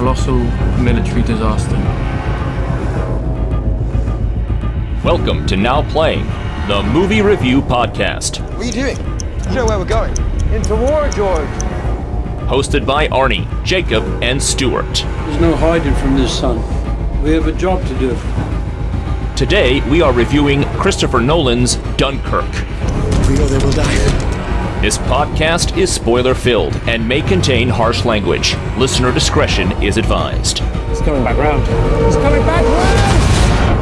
colossal military disaster. Welcome to Now Playing, the movie review podcast. What are you doing? You know where we're going. Into war, George. Hosted by Arnie, Jacob, and Stuart. There's no hiding from this, son. We have a job to do. Today, we are reviewing Christopher Nolan's Dunkirk. We go there, we'll die. This podcast is spoiler filled and may contain harsh language. Listener discretion is advised. He's coming back round. He's coming back round!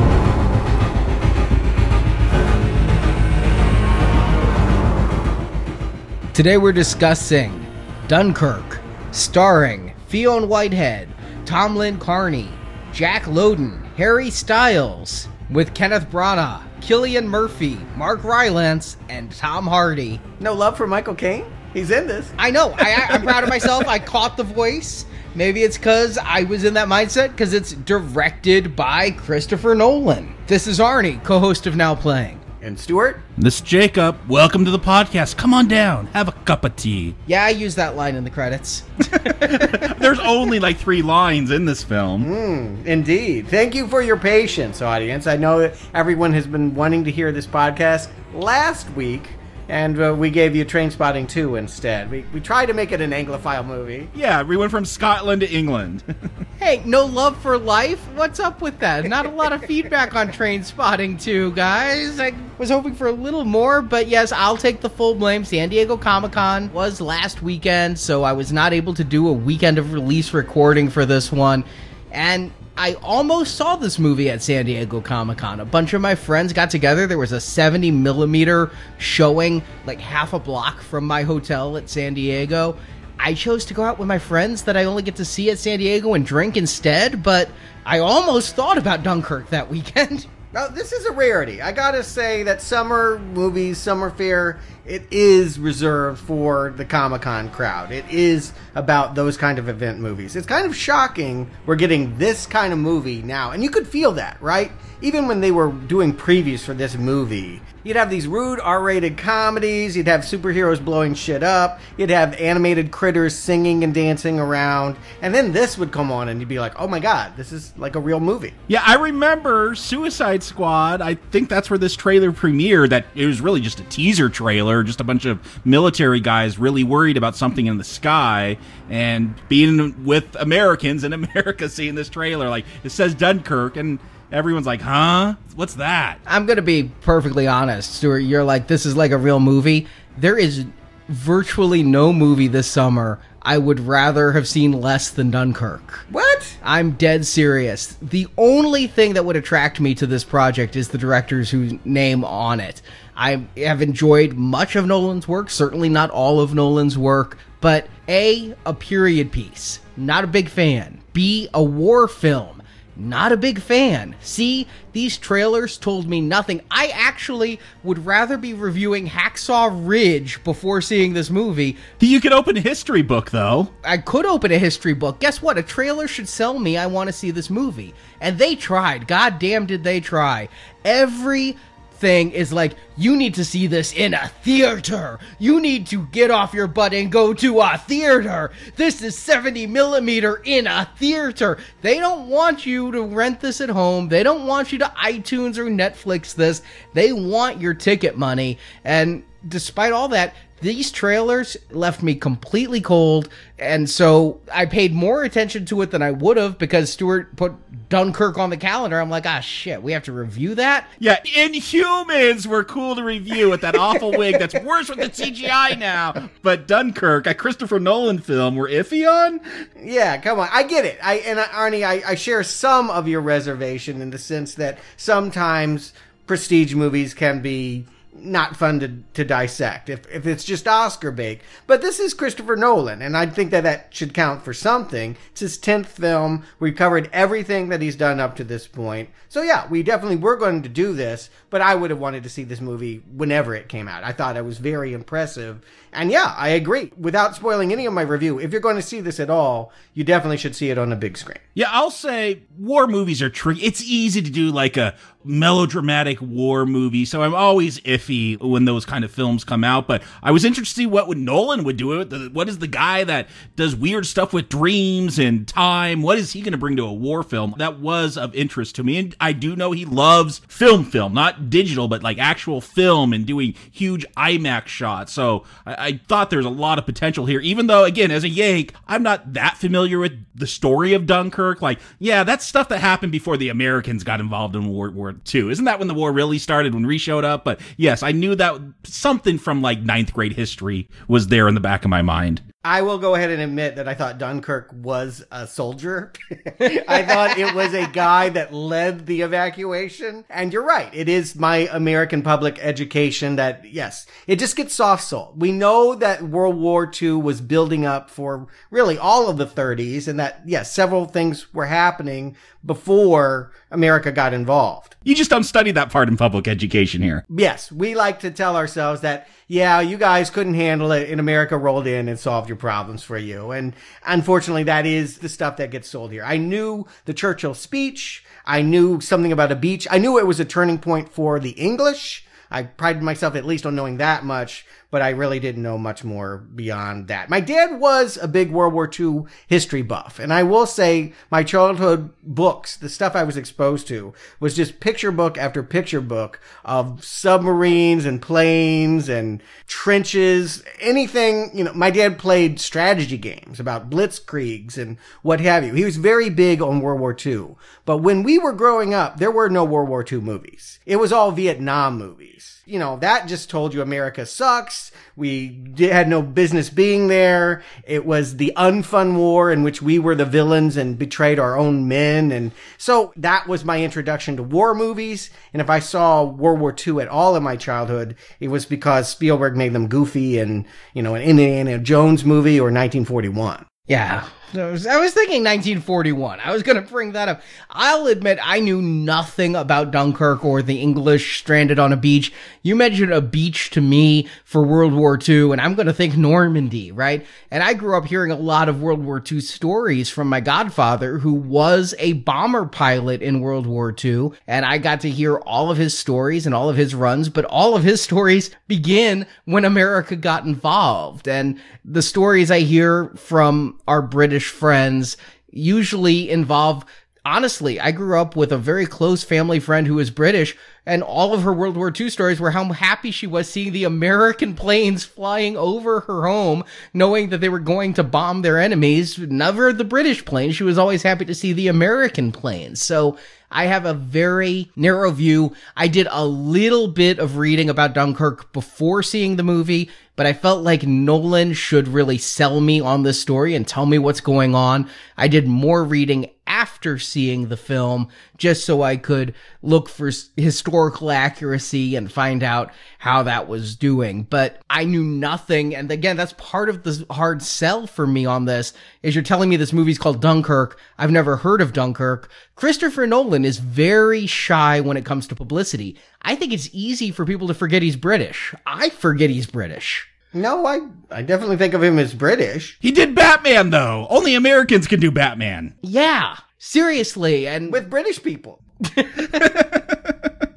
Today we're discussing Dunkirk, starring Fionn Whitehead, Tom Glynn-Carney, Jack Lowden, Harry Styles, with Kenneth Branagh, Cillian Murphy, Mark Rylance, and Tom Hardy. No love for Michael Caine? He's in this. I know. I, I, am proud of myself. I caught the voice. Maybe it's because I was in that mindset because it's directed by Christopher Nolan. This is Arnie, co host of Now Playing. And Stuart? This is Jacob. Welcome to the podcast. Come on down. Have a cup of tea. Yeah, I use that line in the credits. There's only like three lines in this film. Mm, indeed. Thank you for your patience, audience. I know that everyone has been wanting to hear this podcast last week, and uh, we gave you Trainspotting 2 instead. We, we tried to make it an Anglophile movie. Yeah, we went from Scotland to England. hey, no love for life? What's up with that? Not a lot of feedback on Trainspotting 2, guys. I was hoping for a little more, but yes, I'll take the full blame. San Diego Comic Con was last weekend, so I was not able to do a weekend of release recording for this one. And I almost saw this movie at San Diego Comic Con. A bunch of my friends got together. There was a 70 millimeter showing like half a block from my hotel at San Diego. I chose to go out with my friends that I only get to see at San Diego and drink instead, but I almost thought about Dunkirk that weekend. Now, this is a rarity. I gotta say that summer movies, summer fare, it is reserved for the Comic Con crowd. It is about those kind of event movies. It's kind of shocking we're getting this kind of movie now. And you could feel that, right? Even when they were doing previews for this movie, you'd have these rude R rated comedies, you'd have superheroes blowing shit up, you'd have animated critters singing and dancing around, and then this would come on and you'd be like, oh my god, this is like a real movie. Yeah, I remember Suicide Squad. I think that's where this trailer premiered, that it was really just a teaser trailer, just a bunch of military guys really worried about something in the sky and being with Americans in America seeing this trailer. Like, it says Dunkirk, and everyone's like, huh? What's that? I'm going to be perfectly honest, Stuart. You're like, this is like a real movie. There is virtually no movie this summer I would rather have seen less than Dunkirk. What? I'm dead serious. The only thing that would attract me to this project is the directors whose name on it. I have enjoyed much of Nolan's work, certainly not all of Nolan's work, but A, a period piece. Not a big fan. B, a war film not a big fan. See, these trailers told me nothing. I actually would rather be reviewing Hacksaw Ridge before seeing this movie. You could open a history book, though. I could open a history book. Guess what? A trailer should sell me I want to see this movie. And they tried. God damn, did they try. Every thing is like, you need to see this in a theater. You need to get off your butt and go to a theater. This is 70 millimeter in a theater. They don't want you to rent this at home. They don't want you to iTunes or Netflix this. They want your ticket money. And despite all that, these trailers left me completely cold, and so I paid more attention to it than I would have because Stuart put Dunkirk on the calendar. I'm like, ah, shit, we have to review that. Yeah, Inhumans were cool to review with that awful wig that's worse with the CGI now. But Dunkirk, a Christopher Nolan film, we're iffy on. Yeah, come on, I get it. I and Arnie, I, I share some of your reservation in the sense that sometimes prestige movies can be not fun to, to dissect if, if it's just Oscar bait. But this is Christopher Nolan, and I think that that should count for something. It's his 10th film. We've covered everything that he's done up to this point. So yeah, we definitely were going to do this, but I would have wanted to see this movie whenever it came out. I thought it was very impressive. And yeah, I agree. Without spoiling any of my review, if you're going to see this at all, you definitely should see it on a big screen. Yeah, I'll say war movies are tricky. It's easy to do like a melodramatic war movie, so I'm always iffy when those kind of films come out. But I was interested to see what would Nolan would do. What is the guy that does weird stuff with dreams and time? What is he going to bring to a war film? That was of interest to me, and I do know he loves film, film, not digital, but like actual film and doing huge IMAX shots. So I thought there's a lot of potential here. Even though, again, as a Yank, I'm not that familiar with the story of Dunkirk. Like, yeah, that's stuff that happened before the Americans got involved in World War II. Isn't that when the war really started when Ree showed up? But yes, I knew that something from like ninth grade history was there in the back of my mind. I will go ahead and admit that I thought Dunkirk was a soldier. I thought it was a guy that led the evacuation. And you're right. It is my American public education that, yes, it just gets soft sold. We know that World War II was building up for really all of the 30s and that, yes, several things were happening before America got involved. You just don't study that part in public education here. Yes, we like to tell ourselves that, yeah, you guys couldn't handle it and America rolled in and solved your problems for you. And unfortunately, that is the stuff that gets sold here. I knew the Churchill speech. I knew something about a beach. I knew it was a turning point for the English. I prided myself at least on knowing that much, but I really didn't know much more beyond that. My dad was a big World War II history buff, and I will say my childhood books, the stuff I was exposed to, was just picture book after picture book of submarines and planes and trenches, anything, you know, my dad played strategy games about blitzkriegs and what have you. He was very big on World War II. But when we were growing up, there were no World War II movies. It was all Vietnam movies. You know, that just told you America sucks. We had no business being there. It was the unfun war in which we were the villains and betrayed our own men. And so that was my introduction to war movies. And if I saw World War II at all in my childhood, it was because Spielberg made them goofy and, you know, an Indiana Jones movie or 1941. Yeah. I was, I was thinking 1941. I was going to bring that up. I'll admit I knew nothing about Dunkirk or the English stranded on a beach. You mentioned a beach to me for World War II, and I'm going to think Normandy, right? And I grew up hearing a lot of World War II stories from my godfather, who was a bomber pilot in World War II. And I got to hear all of his stories and all of his runs, but all of his stories begin when America got involved. And the stories I hear from our British friends usually involve honestly, I grew up with a very close family friend who was British, and all of her World War II stories were how happy she was seeing the American planes flying over her home, knowing that they were going to bomb their enemies. Never the British planes. She was always happy to see the American planes. So I have a very narrow view. I did a little bit of reading about Dunkirk before seeing the movie, but I felt like Nolan should really sell me on this story and tell me what's going on. I did more reading after seeing the film just so I could look for historical accuracy and find out how that was doing. But I knew nothing. And again, that's part of the hard sell for me on this is you're telling me this movie's called Dunkirk. I've never heard of Dunkirk. Christopher Nolan is very shy when it comes to publicity. I think it's easy for people to forget he's British. I forget he's British. No, I, I definitely think of him as British. He did Batman though. Only Americans can do Batman. Yeah, seriously. And With British people.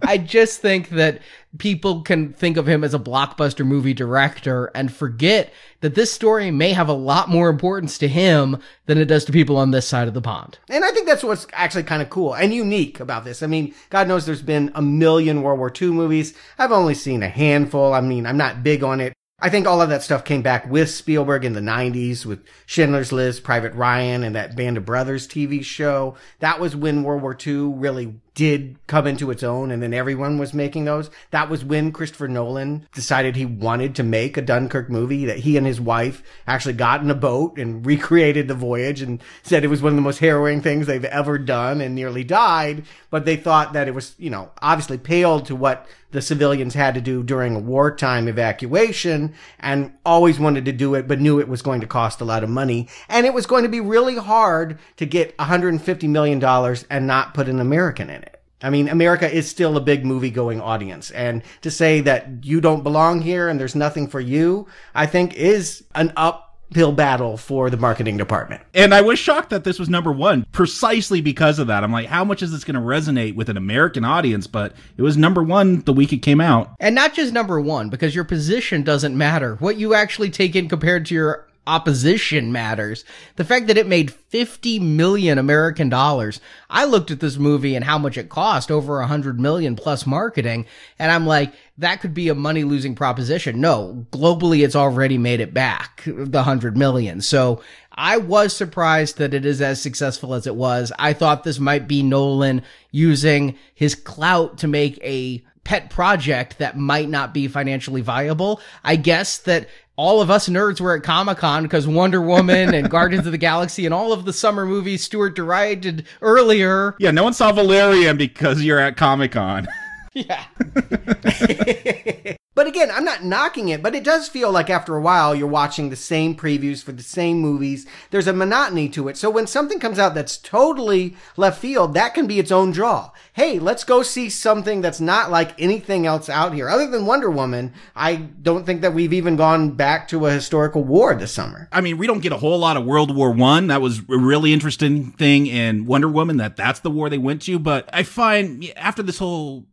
I just think that people can think of him as a blockbuster movie director and forget that this story may have a lot more importance to him than it does to people on this side of the pond. And I think that's what's actually kind of cool and unique about this. I mean, God knows there's been a million World War II movies. I've only seen a handful. I mean, I'm not big on it. I think all of that stuff came back with Spielberg in the 90s with Schindler's List, Private Ryan, and that Band of Brothers TV show. That was when World War II really did come into its own and then everyone was making those. That was when Christopher Nolan decided he wanted to make a Dunkirk movie that he and his wife actually got in a boat and recreated the voyage and said it was one of the most harrowing things they've ever done and nearly died. But they thought that it was, you know, obviously paled to what the civilians had to do during a wartime evacuation and always wanted to do it, but knew it was going to cost a lot of money. And it was going to be really hard to get $150 million and not put an American in it. I mean, America is still a big movie going audience. And to say that you don't belong here and there's nothing for you, I think is an up uphill battle for the marketing department. And I was shocked that this was number one precisely because of that. I'm like, how much is this going to resonate with an American audience? But it was number one the week it came out. And not just number one, because your position doesn't matter. What you actually take in compared to your opposition matters. The fact that it made 50 million American dollars. I looked at this movie and how much it cost, over 100 million plus marketing, and I'm like, that could be a money losing proposition. No, globally it's already made it back, the 100 million. So I was surprised that it is as successful as it was. I thought this might be Nolan using his clout to make a pet project that might not be financially viable. I guess that all of us nerds were at Comic Con because Wonder Woman and Guardians of the Galaxy and all of the summer movies Stuart derided earlier. Yeah, no one saw Valerian because you're at Comic Con. Yeah. But again, I'm not knocking it, but it does feel like after a while you're watching the same previews for the same movies. There's a monotony to it. So when something comes out that's totally left field, that can be its own draw. Hey, let's go see something that's not like anything else out here. Other than Wonder Woman, I don't think that we've even gone back to a historical war this summer. I mean, we don't get a whole lot of World War One. That was a really interesting thing in Wonder Woman that that's the war they went to. But I find after this whole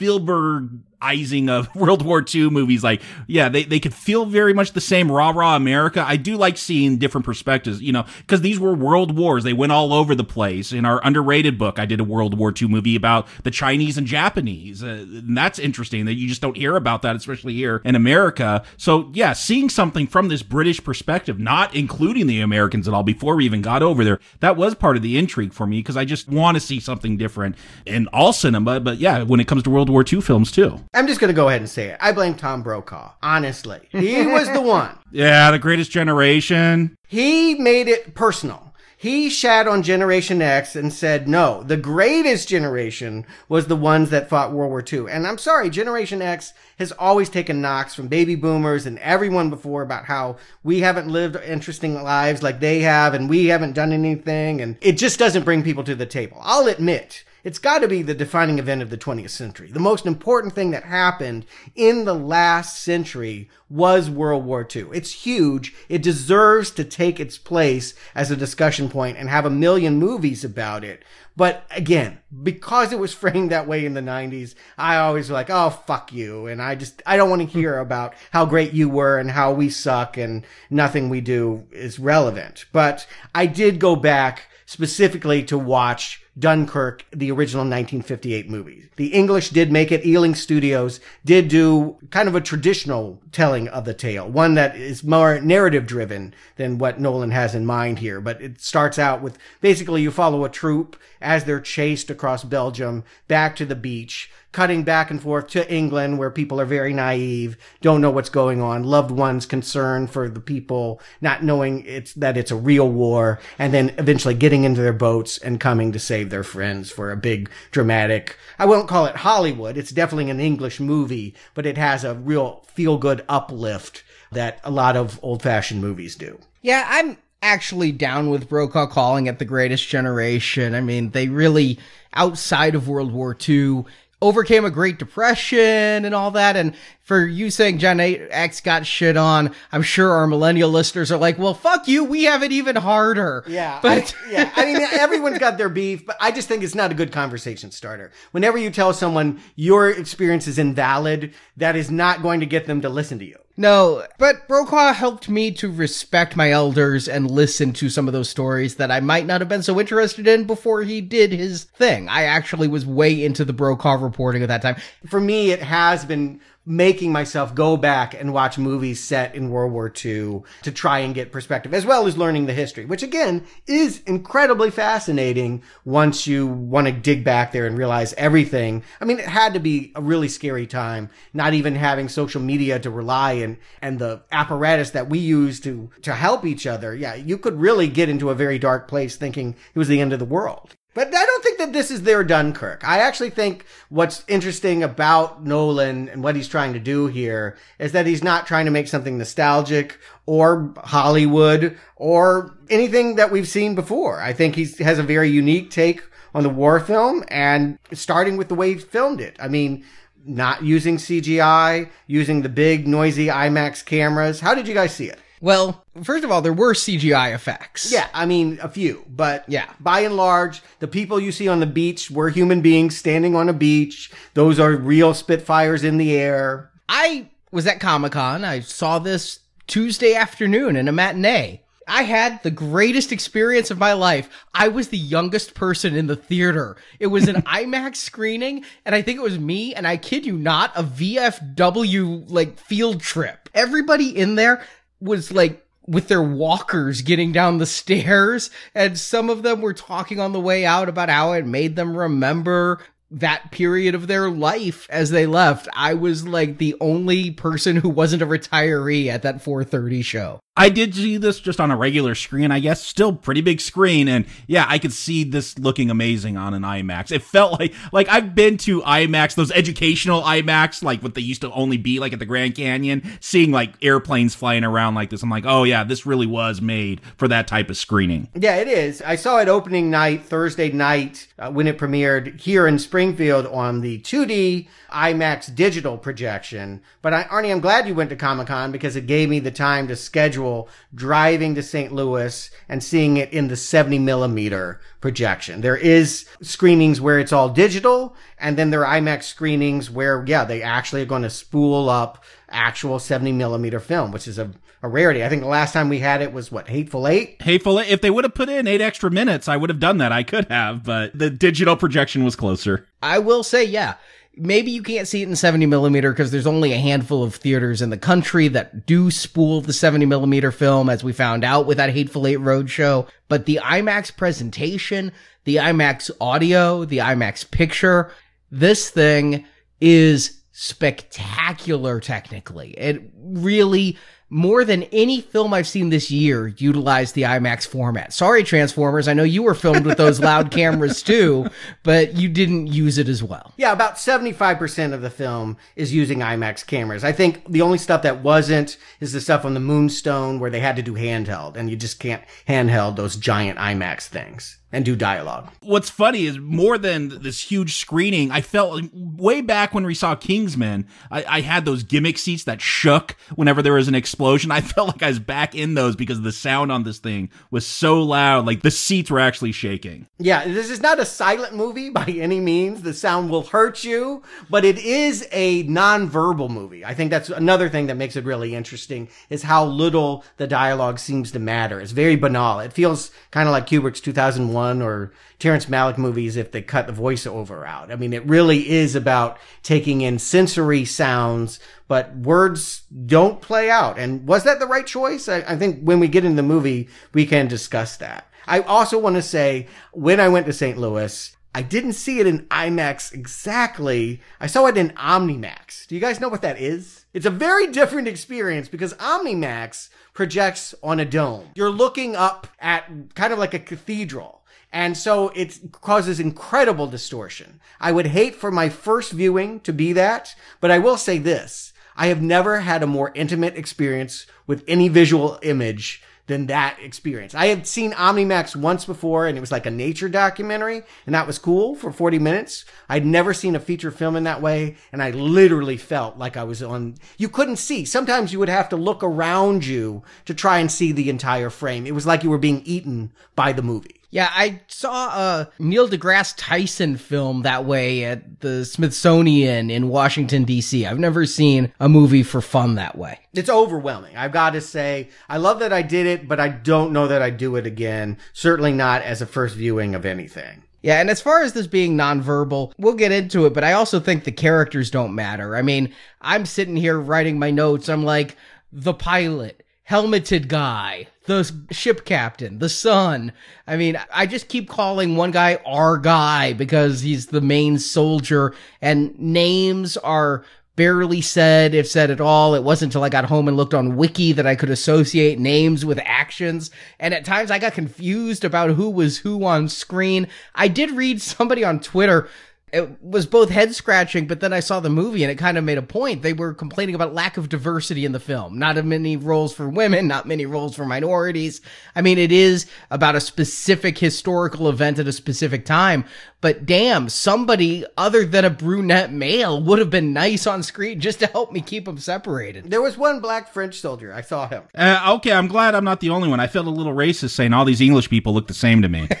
Spielbergizing of World War II movies. Like, yeah, they, they could feel very much the same rah rah America. I do like seeing different perspectives, you know, because these were world wars. They went all over the place. In our underrated book, I did a World War II movie about the Chinese and Japanese. Uh, and that's interesting that you just don't hear about that, especially here in America. So, yeah, seeing something from this British perspective, not including the Americans at all before we even got over there, that was part of the intrigue for me because I just want to see something different in all cinema. But yeah, when it comes to World War II films, too. I'm just going to go ahead and say it. I blame Tom Brokaw. Honestly, he was the one. Yeah, the greatest generation. He made it personal. He shat on Generation X and said, no, the greatest generation was the ones that fought World War II. And I'm sorry, Generation X has always taken knocks from baby boomers and everyone before about how we haven't lived interesting lives like they have and we haven't done anything. And it just doesn't bring people to the table. I'll admit it's got to be the defining event of the 20th century. The most important thing that happened in the last century was World War II. It's huge. It deserves to take its place as a discussion point and have a million movies about it. But again, because it was framed that way in the 90s, I always like, oh, fuck you. And I just, I don't want to hmm. hear about how great you were and how we suck and nothing we do is relevant. But I did go back specifically to watch Dunkirk, the original 1958 movie. The English did make it. Ealing Studios did do kind of a traditional telling of the tale, one that is more narrative driven than what Nolan has in mind here. But it starts out with basically you follow a troop as they're chased across Belgium back to the beach cutting back and forth to England where people are very naive, don't know what's going on, loved ones concerned for the people, not knowing it's that it's a real war, and then eventually getting into their boats and coming to save their friends for a big dramatic I won't call it Hollywood, it's definitely an English movie, but it has a real feel good uplift that a lot of old fashioned movies do. Yeah, I'm actually down with Brokaw calling it the greatest generation. I mean, they really, outside of World War II, overcame a Great Depression and all that. And for you saying Gen X got shit on, I'm sure our millennial listeners are like, well, fuck you. We have it even harder. Yeah. But I, yeah. I mean, everyone's got their beef, but I just think it's not a good conversation starter. Whenever you tell someone your experience is invalid, that is not going to get them to listen to you. No, but Brokaw helped me to respect my elders and listen to some of those stories that I might not have been so interested in before he did his thing. I actually was way into the Brokaw reporting at that time. For me, it has been making myself go back and watch movies set in World War II to try and get perspective, as well as learning the history, which again is incredibly fascinating once you want to dig back there and realize everything. I mean, it had to be a really scary time, not even having social media to rely and, and the apparatus that we use to, to help each other. Yeah, you could really get into a very dark place thinking it was the end of the world. But I don't think that this is their Dunkirk. I actually think what's interesting about Nolan and what he's trying to do here is that he's not trying to make something nostalgic or Hollywood or anything that we've seen before. I think he has a very unique take on the war film and starting with the way he filmed it. I mean, not using CGI, using the big noisy IMAX cameras. How did you guys see it? Well, first of all, there were CGI effects. Yeah, I mean a few, but Yeah. by and large, the people you see on the beach were human beings standing on a beach. Those are real Spitfires in the air. I was at Comic Con. I saw this Tuesday afternoon in a matinee. I had the greatest experience of my life. I was the youngest person in the theater. It was an IMAX screening, and I think it was me, and I kid you not, a VFW like field trip. Everybody in there was like with their walkers getting down the stairs, and some of them were talking on the way out about how it made them remember that period of their life as they left. I was like the only person who wasn't a retiree at that 4:30 show. I did see this just on a regular screen, I guess, still pretty big screen, and yeah, I could see this looking amazing on an IMAX. It felt like like I've been to IMAX, those educational IMAX, like what they used to only be like at the Grand Canyon, seeing like airplanes flying around like this. I'm like, oh yeah, this really was made for that type of screening. Yeah, it is. I saw it opening night, Thursday night, uh, when it premiered here in Springfield on the 2D IMAX digital projection. But I, Arnie, I'm glad you went to Comic Con because it gave me the time to schedule driving to St. Louis and seeing it in the 70 millimeter projection. There is screenings where it's all digital, and then there are IMAX screenings where, yeah, they actually are going to spool up actual 70 millimeter film, which is a, a rarity. I think the last time we had it was what, Hateful Eight? Hateful. Eight. If they would have put in eight extra minutes, I would have done that. I could have, but the digital projection was closer. I will say, yeah. Maybe you can't see it in 70 millimeter because there's only a handful of theaters in the country that do spool the 70 millimeter film, as we found out with that Hateful Eight Roadshow. But the IMAX presentation, the IMAX audio, the IMAX picture, this thing is spectacular technically. It really, more than any film I've seen this year, utilized the IMAX format. Sorry, Transformers. I know you were filmed with those loud cameras too, but you didn't use it as well. Yeah, about 75% of the film is using IMAX cameras. I think the only stuff that wasn't is the stuff on the Moonstone where they had to do handheld, and you just can't handheld those giant IMAX things and do dialogue. What's funny is more than this huge screening, I felt way back when we saw Kingsman, I, I had those gimmick seats that shook whenever there was an explosion. I felt like I was back in those because the sound on this thing was so loud, like the seats were actually shaking. Yeah, this is not a silent movie by any means. The sound will hurt you, but it is a non-verbal movie. I think that's another thing that makes it really interesting is how little the dialogue seems to matter. It's very banal. It feels kind of like Kubrick's 2001 or Terrence Malick movies if they cut the voiceover out. I mean, it really is about taking in sensory sounds, but words don't play out. And was that the right choice? I, I think when we get in the movie, we can discuss that. I also want to say when I went to St. Louis, I didn't see it in IMAX exactly. I saw it in OmniMax. Do you guys know what that is? It's a very different experience because OmniMax projects on a dome. You're looking up at kind of like a cathedral. And so it causes incredible distortion. I would hate for my first viewing to be that, but I will say this. I have never had a more intimate experience with any visual image than that experience. I had seen OmniMax once before and it was like a nature documentary and that was cool for 40 minutes. I'd never seen a feature film in that way and I literally felt like I was on, you couldn't see. Sometimes you would have to look around you to try and see the entire frame. It was like you were being eaten by the movie. Yeah, I saw a Neil deGrasse Tyson film that way at the Smithsonian in Washington D.C. I've never seen a movie for fun that way. It's overwhelming. I've got to say, I love that I did it, but I don't know that I'd do it again. Certainly not as a first viewing of anything. Yeah, and as far as this being nonverbal, we'll get into it, but I also think the characters don't matter. I mean, I'm sitting here writing my notes. I'm like, the pilot, helmeted guy, the ship captain, the son. I mean, I just keep calling one guy our guy because he's the main soldier and names are barely said, if said at all. It wasn't until I got home and looked on Wiki that I could associate names with actions. And at times I got confused about who was who on screen. I did read somebody on Twitter It was both head scratching, but then I saw the movie and it kind of made a point. They were complaining about lack of diversity in the film. Not many roles for women, not many roles for minorities. I mean, it is about a specific historical event at a specific time, but damn, somebody other than a brunette male would have been nice on screen just to help me keep them separated. There was one black French soldier. I saw him. Uh, okay, I'm glad I'm not the only one. I felt a little racist saying all these English people look the same to me.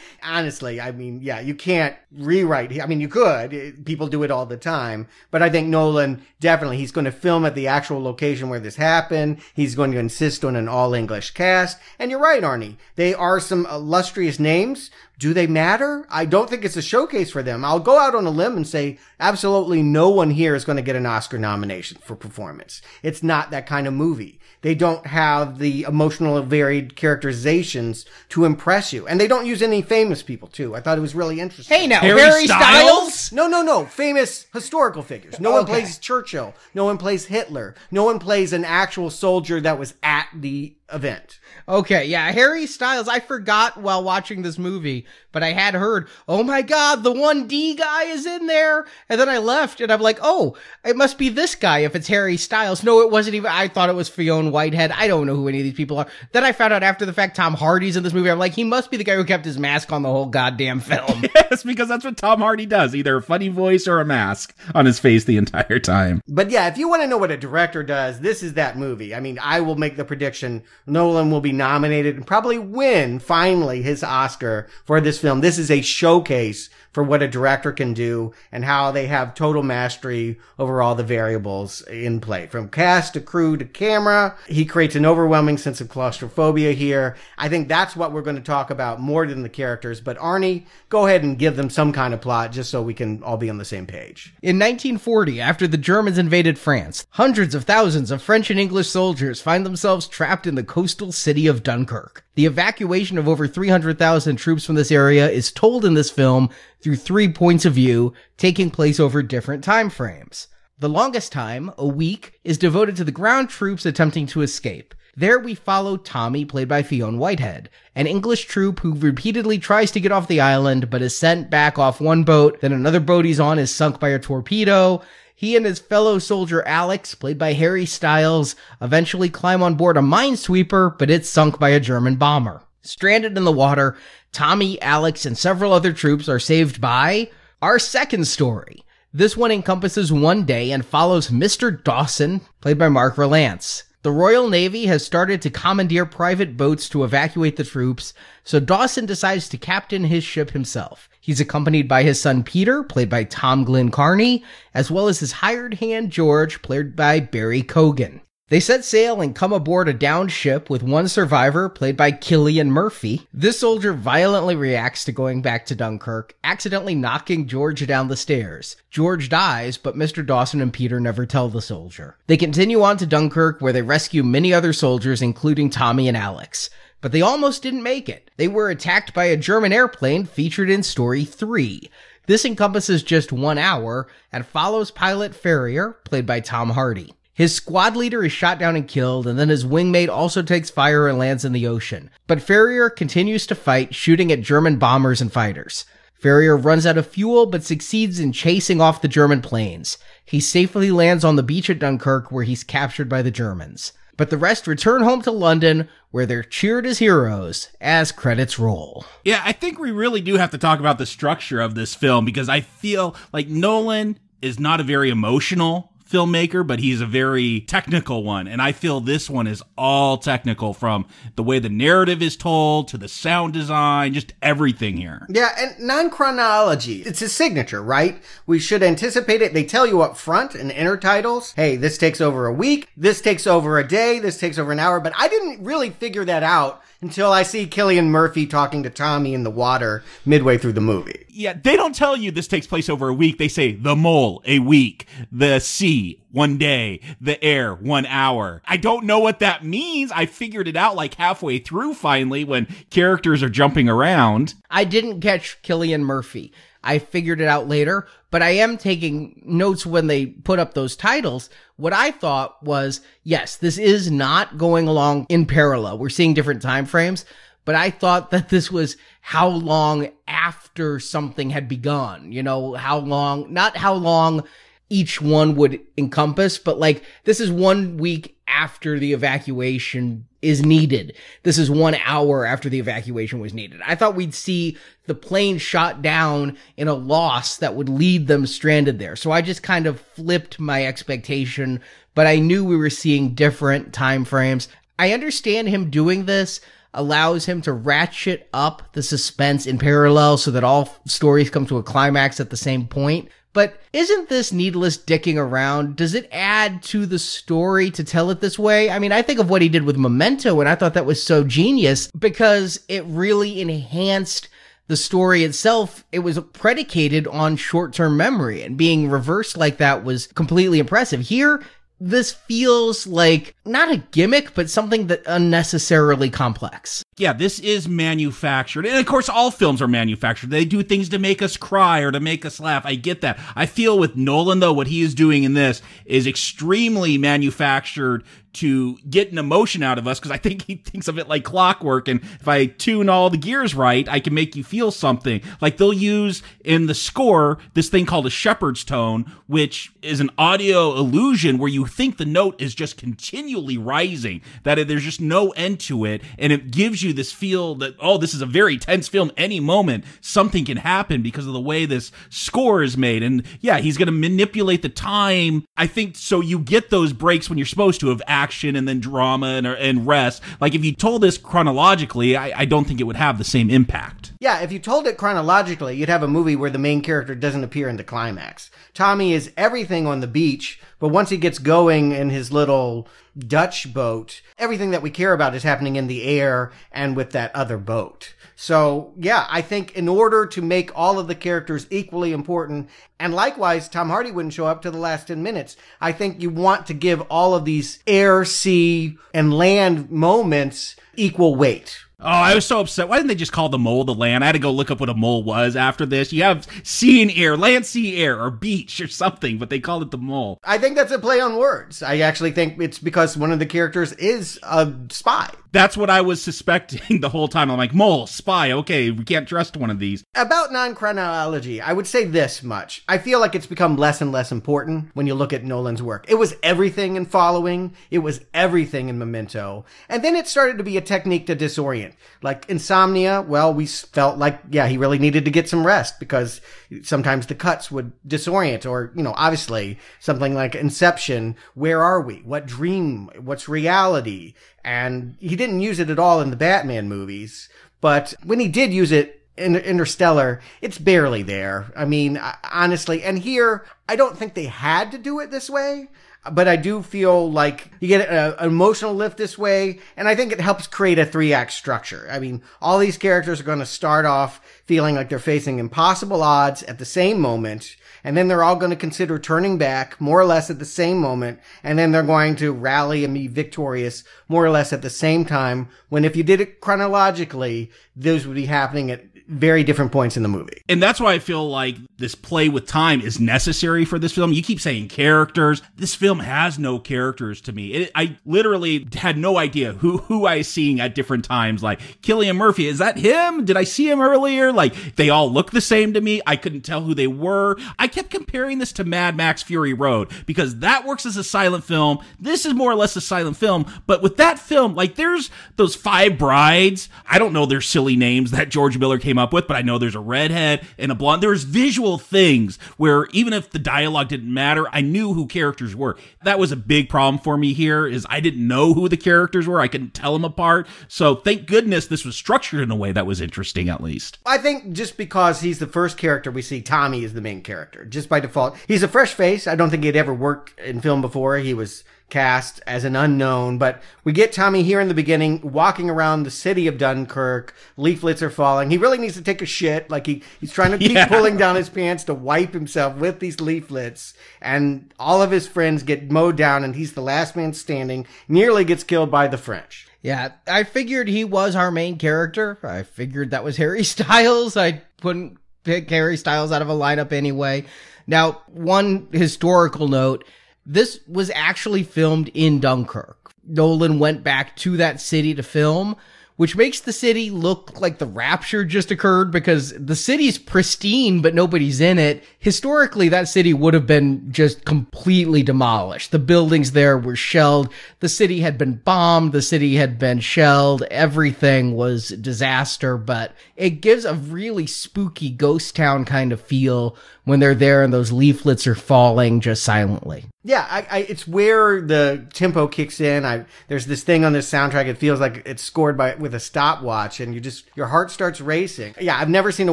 Honestly, I mean, yeah, you can't rewrite. I mean, you could. People do it all the time. But I think Nolan definitely, he's going to film at the actual location where this happened. He's going to insist on an all English cast. And you're right, Arnie. They are some illustrious names. Do they matter? I don't think it's a showcase for them. I'll go out on a limb and say absolutely no one here is going to get an Oscar nomination for performance. It's not that kind of movie. They don't have the emotional varied characterizations to impress you. And they don't use any famous people too. I thought it was really interesting. Hey now, Harry Harry, Styles? Styles? No, no, no. Famous historical figures. No one plays Churchill. No one plays Hitler. No one plays an actual soldier that was at the event. Okay, yeah, Harry Styles. I forgot while watching this movie, but I had heard, oh my god, the 1D guy is in there. And then I left and I'm like, oh, it must be this guy if it's Harry Styles. No, it wasn't even, I thought it was Fionn Whitehead. I don't know who any of these people are. Then I found out after the fact Tom Hardy's in this movie. I'm like, he must be the guy who kept his mask on the whole goddamn film. yes, because that's what Tom Hardy does either a funny voice or a mask on his face the entire time. But yeah, if you want to know what a director does, this is that movie. I mean, I will make the prediction Nolan will be nominated and probably win finally his Oscar for this film. This is a showcase for what a director can do and how they have total mastery over all the variables in play. From cast to crew to camera, he creates an overwhelming sense of claustrophobia here. I think that's what we're going to talk about more than the characters. But Arnie, go ahead and give them some kind of plot just so we can all be on the same page. In 1940, after the Germans invaded France, hundreds of thousands of French and English soldiers find themselves trapped in the coastal city of Dunkirk. The evacuation of over 300,000 troops from this area is told in this film through three points of view, taking place over different time frames. The longest time, a week, is devoted to the ground troops attempting to escape. There we follow Tommy, played by Fionn Whitehead, an English troop who repeatedly tries to get off the island but is sent back off one boat, then another boat he's on is sunk by a torpedo. He and his fellow soldier Alex, played by Harry Styles, eventually climb on board a minesweeper, but it's sunk by a German bomber. Stranded in the water, Tommy, Alex, and several other troops are saved by our second story. This one encompasses one day and follows Mr. Dawson, played by Mark Rylance. The Royal Navy has started to commandeer private boats to evacuate the troops, so Dawson decides to captain his ship himself. He's accompanied by his son Peter, played by Tom Glynn-Carney, as well as his hired hand George, played by Barry Keoghan. They set sail and come aboard a downed ship with one survivor, played by Cillian Murphy. This soldier violently reacts to going back to Dunkirk, accidentally knocking George down the stairs. George dies, but Mr. Dawson and Peter never tell the soldier. They continue on to Dunkirk, where they rescue many other soldiers, including Tommy and Alex. But they almost didn't make it. They were attacked by a German airplane featured in Story 3. This encompasses just one hour and follows pilot Farrier, played by Tom Hardy. His squad leader is shot down and killed, and then his wingmate also takes fire and lands in the ocean. But Farrier continues to fight, shooting at German bombers and fighters. Farrier runs out of fuel, but succeeds in chasing off the German planes. He safely lands on the beach at Dunkirk, where he's captured by the Germans. But the rest return home to London, where they're cheered as heroes as credits roll. Yeah, I think we really do have to talk about the structure of this film because I feel like Nolan is not a very emotional filmmaker, but he's a very technical one. And I feel this one is all technical from the way the narrative is told to the sound design, just everything here. Yeah, and non-chronology. It's his signature, right? We should anticipate it. They tell you up front in inner titles, hey, this takes over a week, this takes over a day, this takes over an hour, but I didn't really figure that out until I see Cillian Murphy talking to Tommy in the water midway through the movie. Yeah, they don't tell you this takes place over a week. They say the mole, a week, the sea, one day, the air, one hour. I don't know what that means. I figured it out like halfway through finally when characters are jumping around. I didn't catch Cillian Murphy. I figured it out later, but I am taking notes when they put up those titles. What I thought was, yes, this is not going along in parallel. We're seeing different time frames, but I thought that this was how long after something had begun, you know, how long, not how long each one would encompass, but like this is one week after the evacuation is needed. This is one hour after the evacuation was needed. I thought we'd see the plane shot down in a loss that would lead them stranded there. So I just kind of flipped my expectation, but I knew we were seeing different time frames. I understand him doing this allows him to ratchet up the suspense in parallel so that all stories come to a climax at the same point. But isn't this needless dicking around? Does it add to the story to tell it this way? I mean, I think of what he did with Memento, and I thought that was so genius because it really enhanced the story itself. It was predicated on short term memory, and being reversed like that was completely impressive. Here, this feels like not a gimmick, but something that unnecessarily complex. Yeah, this is manufactured. And of course, all films are manufactured. They do things to make us cry or to make us laugh. I get that. I feel with Nolan, though, what he is doing in this is extremely manufactured to get an emotion out of us because I think he thinks of it like clockwork. And if I tune all the gears right, I can make you feel something. Like they'll use in the score this thing called a Shepard's tone, which is an audio illusion where you think the note is just continually rising, that there's just no end to it. And it gives you this feel that, oh, this is a very tense film. Any moment, something can happen because of the way this score is made. And yeah, he's going to manipulate the time. I think so you get those breaks when you're supposed to have action and then drama and, and rest. Like if you told this chronologically, I, I don't think it would have the same impact. Yeah, if you told it chronologically, you'd have a movie where the main character doesn't appear in the climax. Tommy is everything on the beach, but once he gets going in his little Dutch boat, everything that we care about is happening in the air and with that other boat. So, yeah, I think in order to make all of the characters equally important, and likewise, Tom Hardy wouldn't show up to the last 10 minutes. I think you want to give all of these air, sea, and land moments equal weight. Oh, I was so upset. Why didn't they just call the mole the land? I had to go look up what a mole was after this. You have sea and air, land, sea, air, or beach or something, but they called it the mole. I think that's a play on words. I actually think it's because one of the characters is a spy. That's what I was suspecting the whole time. I'm like, mole, spy, okay, we can't trust one of these. About non chronology, I would say this much. I feel like it's become less and less important when you look at Nolan's work. It was everything in following, it was everything in Memento. And then it started to be a technique to disorient. Like Insomnia, well, we felt like, yeah, he really needed to get some rest because sometimes the cuts would disorient or, you know, obviously something like Inception. Where are we? What dream? What's reality? And he didn't use it at all in the Batman movies, but when he did use it in Interstellar, it's barely there. I mean, honestly, and here, I don't think they had to do it this way but I do feel like you get an emotional lift this way, and I think it helps create a three act structure. I mean, all these characters are going to start off feeling like they're facing impossible odds at the same moment, and then they're all going to consider turning back more or less at the same moment, and then they're going to rally and be victorious more or less at the same time. When if you did it chronologically, those would be happening at very different points in the movie. And that's why I feel like this play with time is necessary for this film. You keep saying characters. This film has no characters to me. It, I literally had no idea who who I was seeing at different times. Like Cillian Murphy, is that him? Did I see him earlier? Like they all look the same to me. I couldn't tell who they were. I kept comparing this to Mad Max Fury Road because that works as a silent film. This is more or less a silent film, but with that film, like there's those five brides. I don't know their silly names that George Miller came up with, but I know there's a redhead and a blonde. There's visual things where even if the dialogue didn't matter, I knew who characters were. That was a big problem for me here is I didn't know who the characters were. I couldn't tell them apart. So thank goodness this was structured in a way that was interesting at least. I think just because he's the first character we see, Tommy is the main character. Just by default. He's a fresh face. I don't think he'd ever worked in film before. He was cast as an unknown, but we get Tommy here in the beginning walking around the city of Dunkirk. Leaflets are falling. He really needs to take a shit. Like he, he's trying to keep yeah. pulling down his pants to wipe himself with these leaflets. And all of his friends get mowed down and he's the last man standing, nearly gets killed by the French. Yeah, I figured he was our main character. I figured that was Harry Styles. I wouldn't pick Harry Styles out of a lineup anyway. Now, one historical note this was actually filmed in Dunkirk. Nolan went back to that city to film, which makes the city look like the rapture just occurred because the city's pristine, but nobody's in it. Historically, that city would have been just completely demolished. The buildings there were shelled. The city had been bombed. The city had been shelled. Everything was disaster, but it gives a really spooky ghost town kind of feel when they're there and those leaflets are falling just silently. Yeah, I, I, it's where the tempo kicks in. I there's this thing on this soundtrack. It feels like it's scored by with a stopwatch, and you just your heart starts racing. Yeah, I've never seen a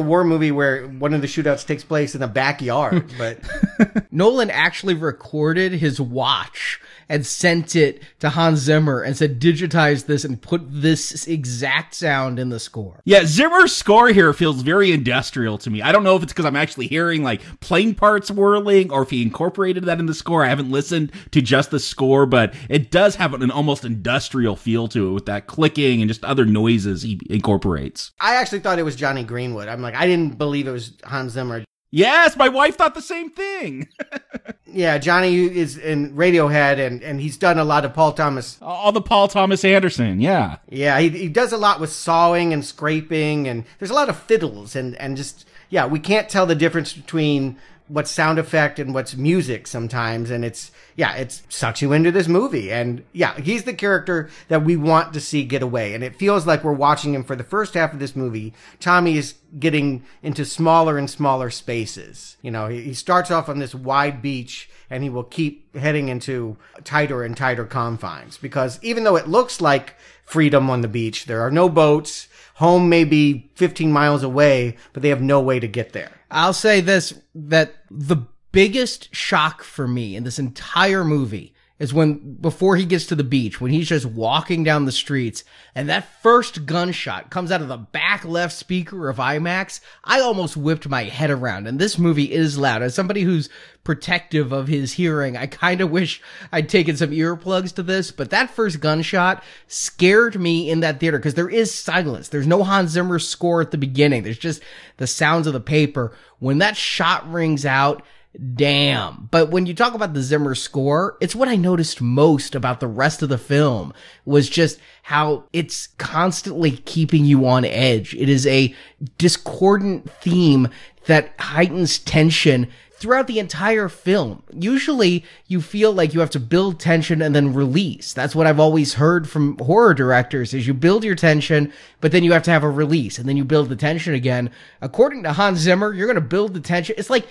war movie where one of the shootouts takes place in a backyard, but Nolan actually recorded his watch and sent it to Hans Zimmer and said, digitize this and put this exact sound in the score. Yeah, Zimmer's score here feels very industrial to me. I don't know if it's because I'm actually hearing like plane parts whirling or if he incorporated that in the score. I haven't listened to just the score, but it does have an almost industrial feel to it with that clicking and just other noises he incorporates. I actually thought it was Jonny Greenwood. I'm like, I didn't believe it was Hans Zimmer. Yes, my wife thought the same thing. Yeah, Jonny is in Radiohead, and, and he's done a lot of Paul Thomas. All the Paul Thomas Anderson, yeah. Yeah, he, he does a lot with sawing and scraping, and there's a lot of fiddles, and, and just, yeah, we can't tell the difference between what's sound effect and what's music sometimes and it's yeah it sucks you into this movie. And yeah he's the character that we want to see get away. And it feels like we're watching him for the first half of this movie. Tommy is getting into smaller and smaller spaces. You know he, he starts off on this wide beach and he will keep heading into tighter and tighter confines. Because even though it looks like freedom on the beach there are no boats. Home may be 15 miles away but they have no way to get there I'll say this that the biggest shock for me in this entire movie is when before he gets to the beach when he's just walking down the streets and that first gunshot comes out of the back left speaker of IMAX I almost whipped my head around. And this movie is loud. As somebody who's protective of his hearing I kind of wish I'd taken some earplugs to this but that first gunshot scared me in that theater because there is silence. There's no Hans Zimmer score at the beginning. There's just the sounds of the paper. When that shot rings out damn. But when you talk about the Zimmer score, it's what I noticed most about the rest of the film was just how it's constantly keeping you on edge. It is a discordant theme that heightens tension throughout the entire film. Usually you feel like you have to build tension and then release. That's what I've always heard from horror directors is you build your tension, but then you have to have a release and then you build the tension again. According to Hans Zimmer, you're going to build the tension. It's like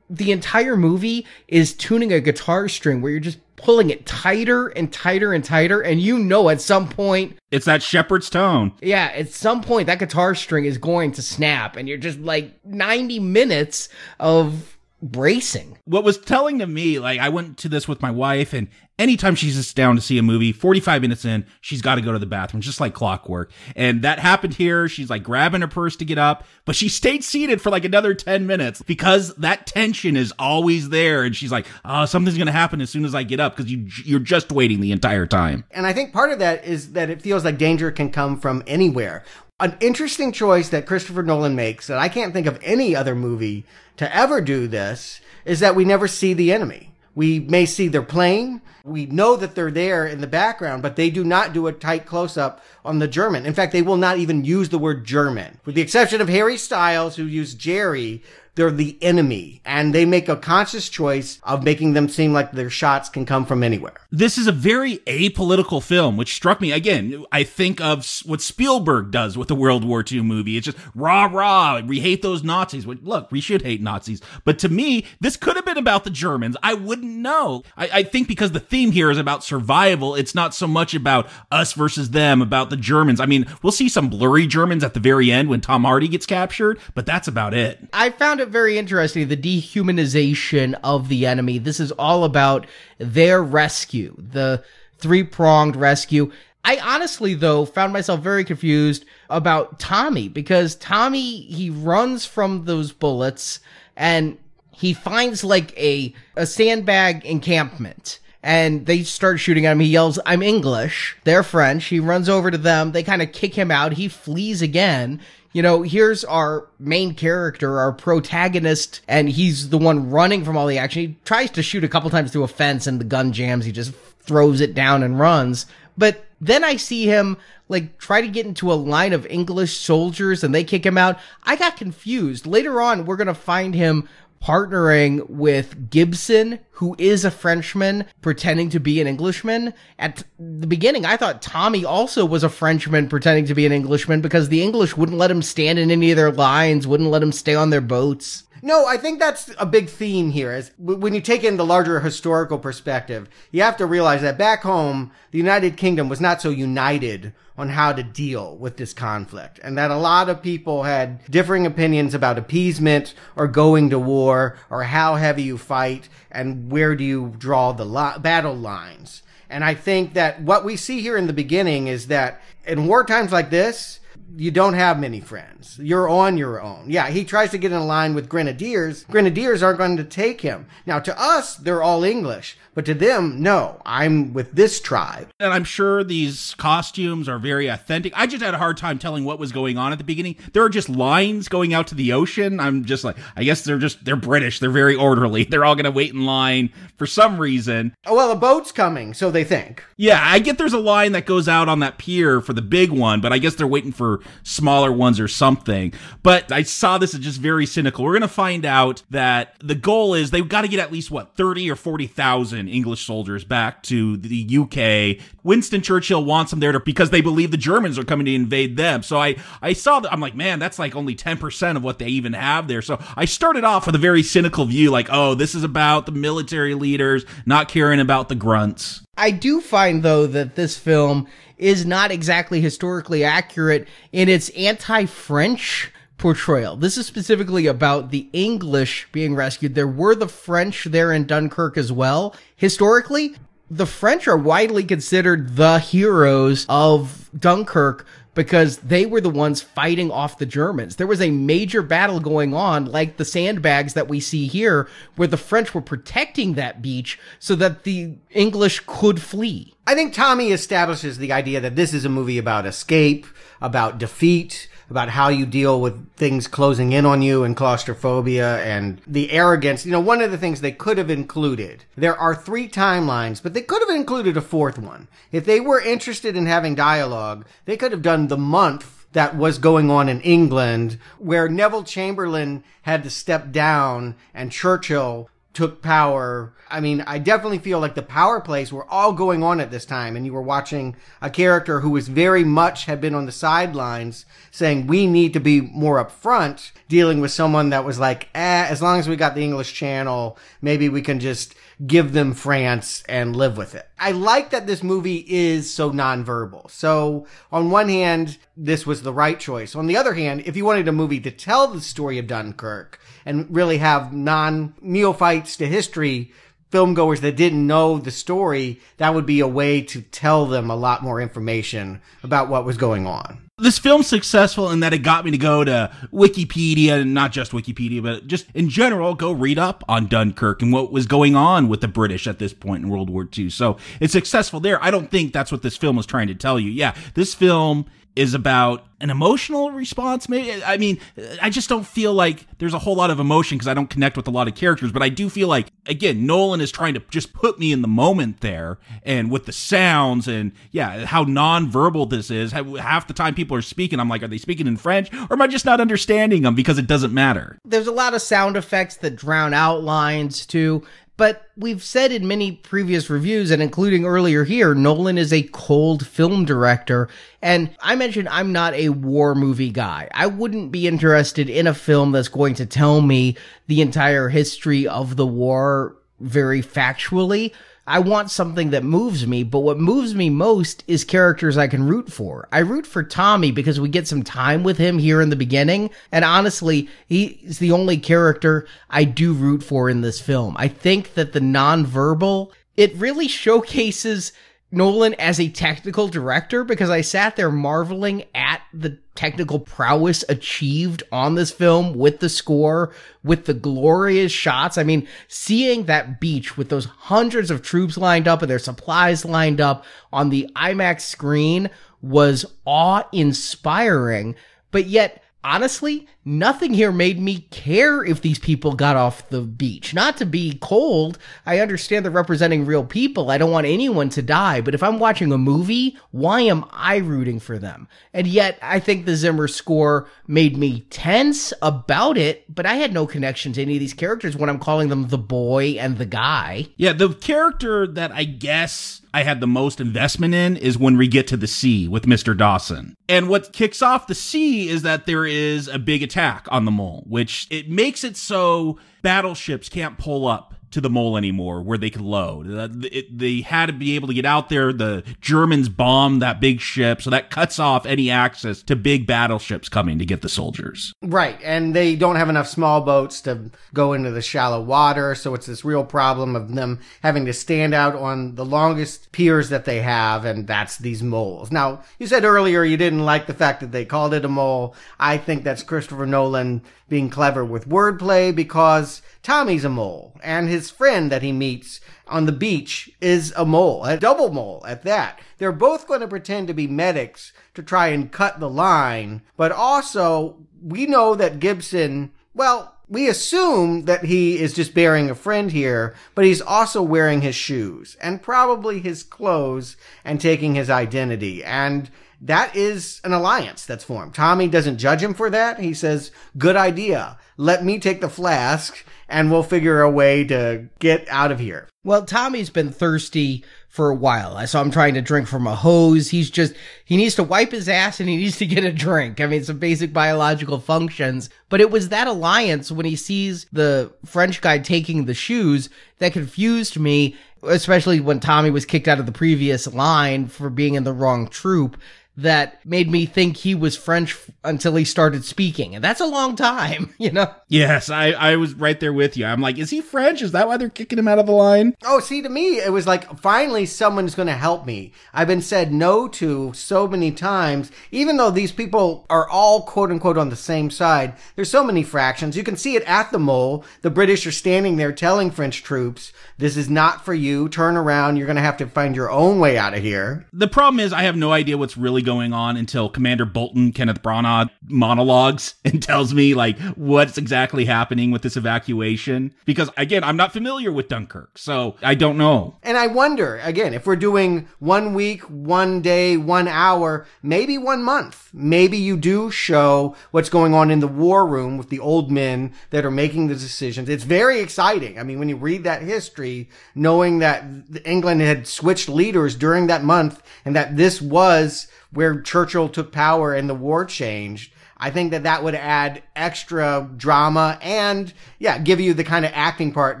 the entire movie is tuning a guitar string where you're just pulling it tighter and tighter and tighter and you know at some point It's that Shepard's tone. yeah at some point that guitar string is going to snap and you're just like 90 minutes of bracing What was telling to me, like I went to this with my wife, and anytime she sits down to see a movie, 45 minutes in, she's got to go to the bathroom, just like clockwork. And that happened here. She's like grabbing her purse to get up, but she stayed seated for like another 10 minutes because that tension is always there. And she's like, oh, something's going to happen as soon as I get up because you, you're just waiting the entire time. And I think part of that is that it feels like danger can come from anywhere. An interesting choice that Christopher Nolan makes that I can't think of any other movie to ever do this is that we never see the enemy. We may see their plane. We know that they're there in the background, but they do not do a tight close up on the German. In fact, they will not even use the word German. With the exception of Harry Styles, who used Jerry, they're the enemy. And they make a conscious choice of making them seem like their shots can come from anywhere. This is a very apolitical film, which struck me again. I think of what Spielberg does with the World War II movie. It's just rah rah. We hate those Nazis. Look, we should hate Nazis. But to me, this could have been about the Germans. I wouldn't know. I, I think because the theme here is about survival, it's not so much about us versus them, about the Germans. I mean, we'll see some blurry Germans at the very end when Tom Hardy gets captured, but that's about it. I found it very interesting the dehumanization of the enemy. This is all about their rescue, the three pronged rescue. I honestly, though, found myself very confused about Tommy because Tommy, he runs from those bullets and he finds like a, a sandbag encampment and they start shooting at him. He yells, I'm English. They're French. He runs over to them. They kind of kick him out. He flees again. You know, here's our main character, our protagonist, and he's the one running from all the action. He tries to shoot a couple times through a fence and the gun jams. He just throws it down and runs. But Then I see him like try to get into a line of English soldiers and they kick him out. I got confused. Later on, we're going to find him partnering with Gibson, who is a Frenchman pretending to be an Englishman. At the beginning, I thought Tommy also was a Frenchman pretending to be an Englishman because the English wouldn't let him stand in any of their lines, wouldn't let him stay on their boats. No, I think that's a big theme here. Is when you take in the larger historical perspective, you have to realize that back home, the United Kingdom was not so united on how to deal with this conflict, and that a lot of people had differing opinions about appeasement or going to war or how heavy you fight and where do you draw the li- battle lines. And I think that what we see here in the beginning is that in war times like this, you don't have many friends. You're on your own. Yeah, he tries to get in line with grenadiers. Grenadiers aren't going to take him. Now, to us, they're all English, but to them, no, I'm with this tribe. And I'm sure these costumes are very authentic. I just had a hard time telling what was going on at the beginning. There are just lines going out to the ocean. I'm just like, I guess they're just, they're British. They're very orderly. They're all going to wait in line for some reason. Oh, well, a boat's coming, so they think. Yeah, I get there's a line that goes out on that pier for the big one, but I guess they're waiting for smaller ones or something. But I saw this as just very cynical. We're going to find out that the goal is they've got to get at least, what, 30 or 40,000 English soldiers back to the UK. Winston Churchill wants them there to, because they believe the Germans are coming to invade them. So I, I saw that. I'm like, man, that's like only 10% of what they even have there. So I started off with a very cynical view, like, oh, this is about the military leaders not caring about the grunts. I do find though that this film is not exactly historically accurate in its anti-French portrayal. This is specifically about the English being rescued. There were the French there in Dunkirk as well. Historically, the French are widely considered the heroes of Dunkirk because they were the ones fighting off the Germans. There was a major battle going on, like the sandbags that we see here, where the French were protecting that beach so that the English could flee. I think Tommy establishes the idea that this is a movie about escape, about defeat, about how you deal with things closing in on you and claustrophobia and the arrogance. You know, one of the things they could have included, there are three timelines, but they could have included a fourth one. If they were interested in having dialogue, they could have done the month that was going on in England where Neville Chamberlain had to step down and Churchill took power. I mean, I definitely feel like the power plays were all going on at this time, and you were watching a character who was very much had been on the sidelines saying, We need to be more upfront, dealing with someone that was like, eh, as long as we got the English channel, maybe we can just give them France and live with it. I like that this movie is so nonverbal. So on one hand, this was the right choice. On the other hand, if you wanted a movie to tell the story of Dunkirk and really have non neophytes to history filmgoers that didn't know the story, that would be a way to tell them a lot more information about what was going on this film's successful in that it got me to go to Wikipedia, and not just Wikipedia, but just in general, go read up on Dunkirk and what was going on with the British at this point in World War II. So it's successful there. I don't think that's what this film was trying to tell you. Yeah, this film is about an emotional response maybe i mean i just don't feel like there's a whole lot of emotion because i don't connect with a lot of characters but i do feel like again nolan is trying to just put me in the moment there and with the sounds and yeah how non-verbal this is. Half the time people are speaking i'm like are they speaking in french or am i just not understanding them because it doesn't matter. There's a lot of sound effects that drown out lines too but we've said in many previous reviews, and including earlier here, Nolan is a cold film director. And I mentioned I'm not a war movie guy. I wouldn't be interested in a film that's going to tell me the entire history of the war very factually. I want something that moves me, but what moves me most is characters I can root for. I root for Tommy because we get some time with him here in the beginning, and honestly, he's the only character I do root for in this film. I think that the nonverbal, it really showcases Nolan as a technical director because I sat there marveling at the technical prowess achieved on this film with the score, with the glorious shots. I mean, seeing that beach with those hundreds of troops lined up and their supplies lined up on the IMAX screen was awe inspiring, but yet honestly, nothing here made me care if these people got off the beach. Not to be cold. I understand they're representing real people. I don't want anyone to die. But if I'm watching a movie, why am I rooting for them? And yet, I think the Zimmer score made me tense about it, but I had no connection to any of these characters when I'm calling them the boy and the guy. Yeah, the character that I guess I had the most investment in is when we get to the sea with Mr. Dawson. And what kicks off the sea is that there is a big attack on the mole, which it makes it so battleships can't pull up to the mole anymore where they could load. Uh, it, they had to be able to get out there. The Germans bombed that big ship, so that cuts off any access to big battleships coming to get the soldiers. Right, and they don't have enough small boats to go into the shallow water, so it's this real problem of them having to stand out on the longest piers that they have, and that's these moles. Now, you said earlier you didn't like the fact that they called it a mole. I think that's Christopher Nolan being clever with wordplay because Tommy's a mole, and his friend that he meets on the beach is a mole, a double mole at that. They're both going to pretend to be medics to try and cut the line, but also we know that Gibson, well, we assume that he is just bearing a friend here, but he's also wearing his shoes and probably his clothes and taking his identity. And that is an alliance that's formed. Tommy doesn't judge him for that. He says, good idea. Let me take the flask and we'll figure a way to get out of here. Well, Tommy's been thirsty for a while. I saw him trying to drink from a hose. He's just, he needs to wipe his ass and he needs to get a drink. I mean, some basic biological functions. But it was that alliance when he sees the French guy taking the shoes that confused me, especially when Tommy was kicked out of the previous line for being in the wrong troop that made me think he was French until he started speaking. And that's a long time, you know? Yes, I, I was right there with you. I'm like, is he French? Is that why they're kicking him out of the line? Oh, see, to me, it was like finally someone's going to help me. I've been said no to so many times, even though these people are all quote unquote on the same side. There's so many fractions. You can see it at the mole. The British are standing there telling French troops, this is not for you. Turn around. You're going to have to find your own way out of here. The problem is, I have no idea what's really going on until Commander Bolton, Kenneth Branagh, monologues and tells me like what's exactly happening with this evacuation. Because again, I'm not familiar with Dunkirk, so I don't know. And I wonder, again, if we're doing one week, one day, one hour, maybe one month, maybe you do show what's going on in the war room with the old men that are making the decisions. It's very exciting. I mean, when you read that history, knowing that England had switched leaders during that month and that this was where Churchill took power and the war changed. I think that that would add extra drama and, yeah, give you the kind of acting part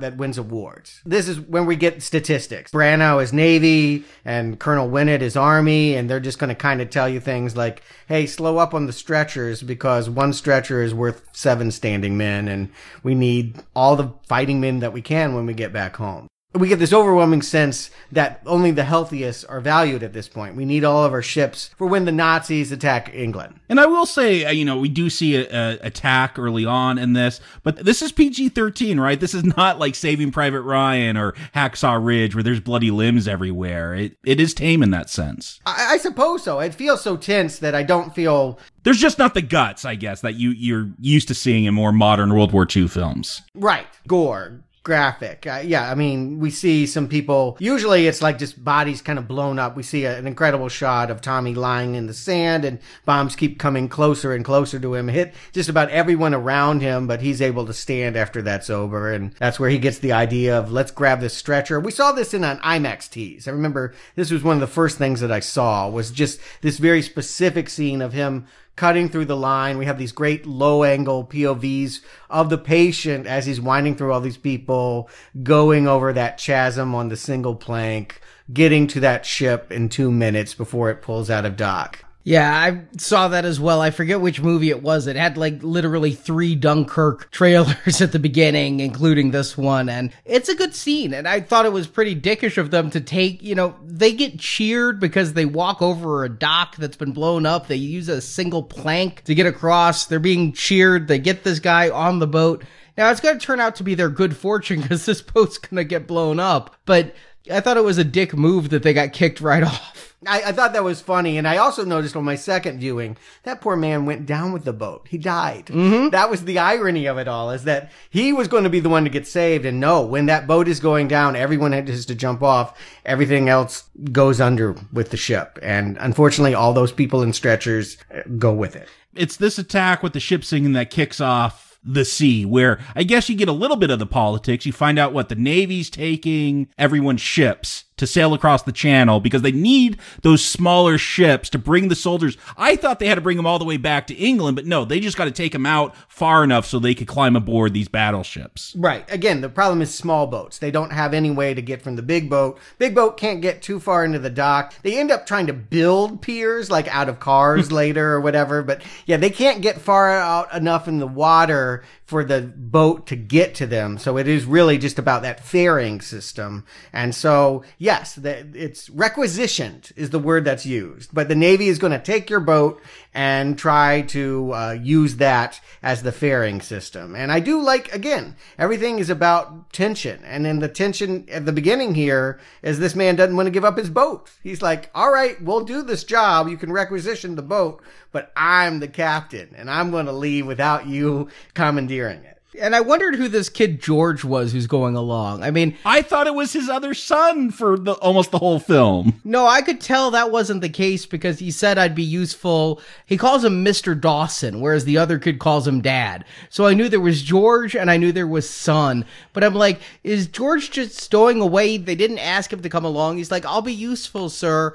that wins awards. This is when we get statistics. Branagh is Navy and Colonel Winnant is Army, and they're just going to kind of tell you things like, hey, slow up on the stretchers because one stretcher is worth seven standing men, and we need all the fighting men that we can when we get back home we get this overwhelming sense that only the healthiest are valued at this point. We need all of our ships for when the Nazis attack England. And I will say, uh, you know, we do see a, attack early on in this, but this is PG thirteen, right? This is not like Saving Private Ryan or Hacksaw Ridge where there's bloody limbs everywhere. It it is tame in that sense. I, I suppose so. It feels so tense that I don't feel there's just not the guts, I guess, that you you're used to seeing in more modern World War II films. Right, gore, graphic. Uh, yeah, I mean, we see some people, usually it's like just bodies kind of blown up. We see a, an incredible shot of Tommy lying in the sand and bombs keep coming closer and closer to him, hit just about everyone around him, but he's able to stand after that's over. And that's where he gets the idea of let's grab this stretcher. We saw this in an IMAX tease. I remember this was one of the first things that I saw was just this very specific scene of him cutting through the line. We have these great low angle POVs of the patient as he's winding through all these people, going over that chasm on the single plank, getting to that ship in two minutes before it pulls out of dock. Yeah, I saw that as well. I forget which movie it was. It had like literally three Dunkirk trailers at the beginning, including this one. And it's a good scene. And I thought it was pretty dickish of them to take, you know, they get cheered because they walk over a dock that's been blown up. They use a single plank to get across. They're being cheered. They get this guy on the boat. Now it's going to turn out to be their good fortune because this boat's going to get blown up. But I thought it was a dick move that they got kicked right off. I, I thought that was funny, and I also noticed on my second viewing that poor man went down with the boat. He died. Mm-hmm. That was the irony of it all, is that he was going to be the one to get saved, and no, when that boat is going down, everyone has to jump off. Everything else goes under with the ship, and unfortunately, all those people in stretchers uh, go with it. It's this attack with the ship sinking that kicks off the sea, where I guess you get a little bit of the politics. You find out what the Navy's taking everyone's ships to sail across the channel because they need those smaller ships to bring the soldiers. I thought they had to bring them all the way back to England, but no, they just got to take them out far enough so they could climb aboard these battleships. Right. Again, the problem is small boats. They don't have any way to get from the big boat. Big boat can't get too far into the dock. They end up trying to build piers like out of cars later or whatever, but yeah, they can't get far out enough in the water for the boat to get to them. So it is really just about that ferrying system. And so, yes, the, it's requisitioned is the word that's used, but the Navy is going to take your boat and try to uh, use that as the fairing system. And I do like, again, everything is about tension. And then the tension at the beginning here is this man doesn't want to give up his boat. He's like, all right, we'll do this job. You can requisition the boat, but I'm the captain and I'm going to leave without you commandeering it. And I wondered who this kid George was who's going along. I mean, I thought it was his other son for the almost the whole film. no, I could tell that wasn't the case because he said I'd be useful. He calls him Mr. Dawson, whereas the other kid calls him dad. So I knew there was George and I knew there was son. But I'm like, is George just stowing away? They didn't ask him to come along. He's like, I'll be useful, sir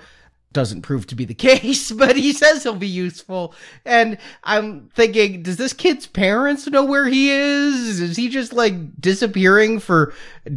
doesn't prove to be the case, but he says he'll be useful. And I'm thinking, does this kid's parents know where he is? Is he just like disappearing for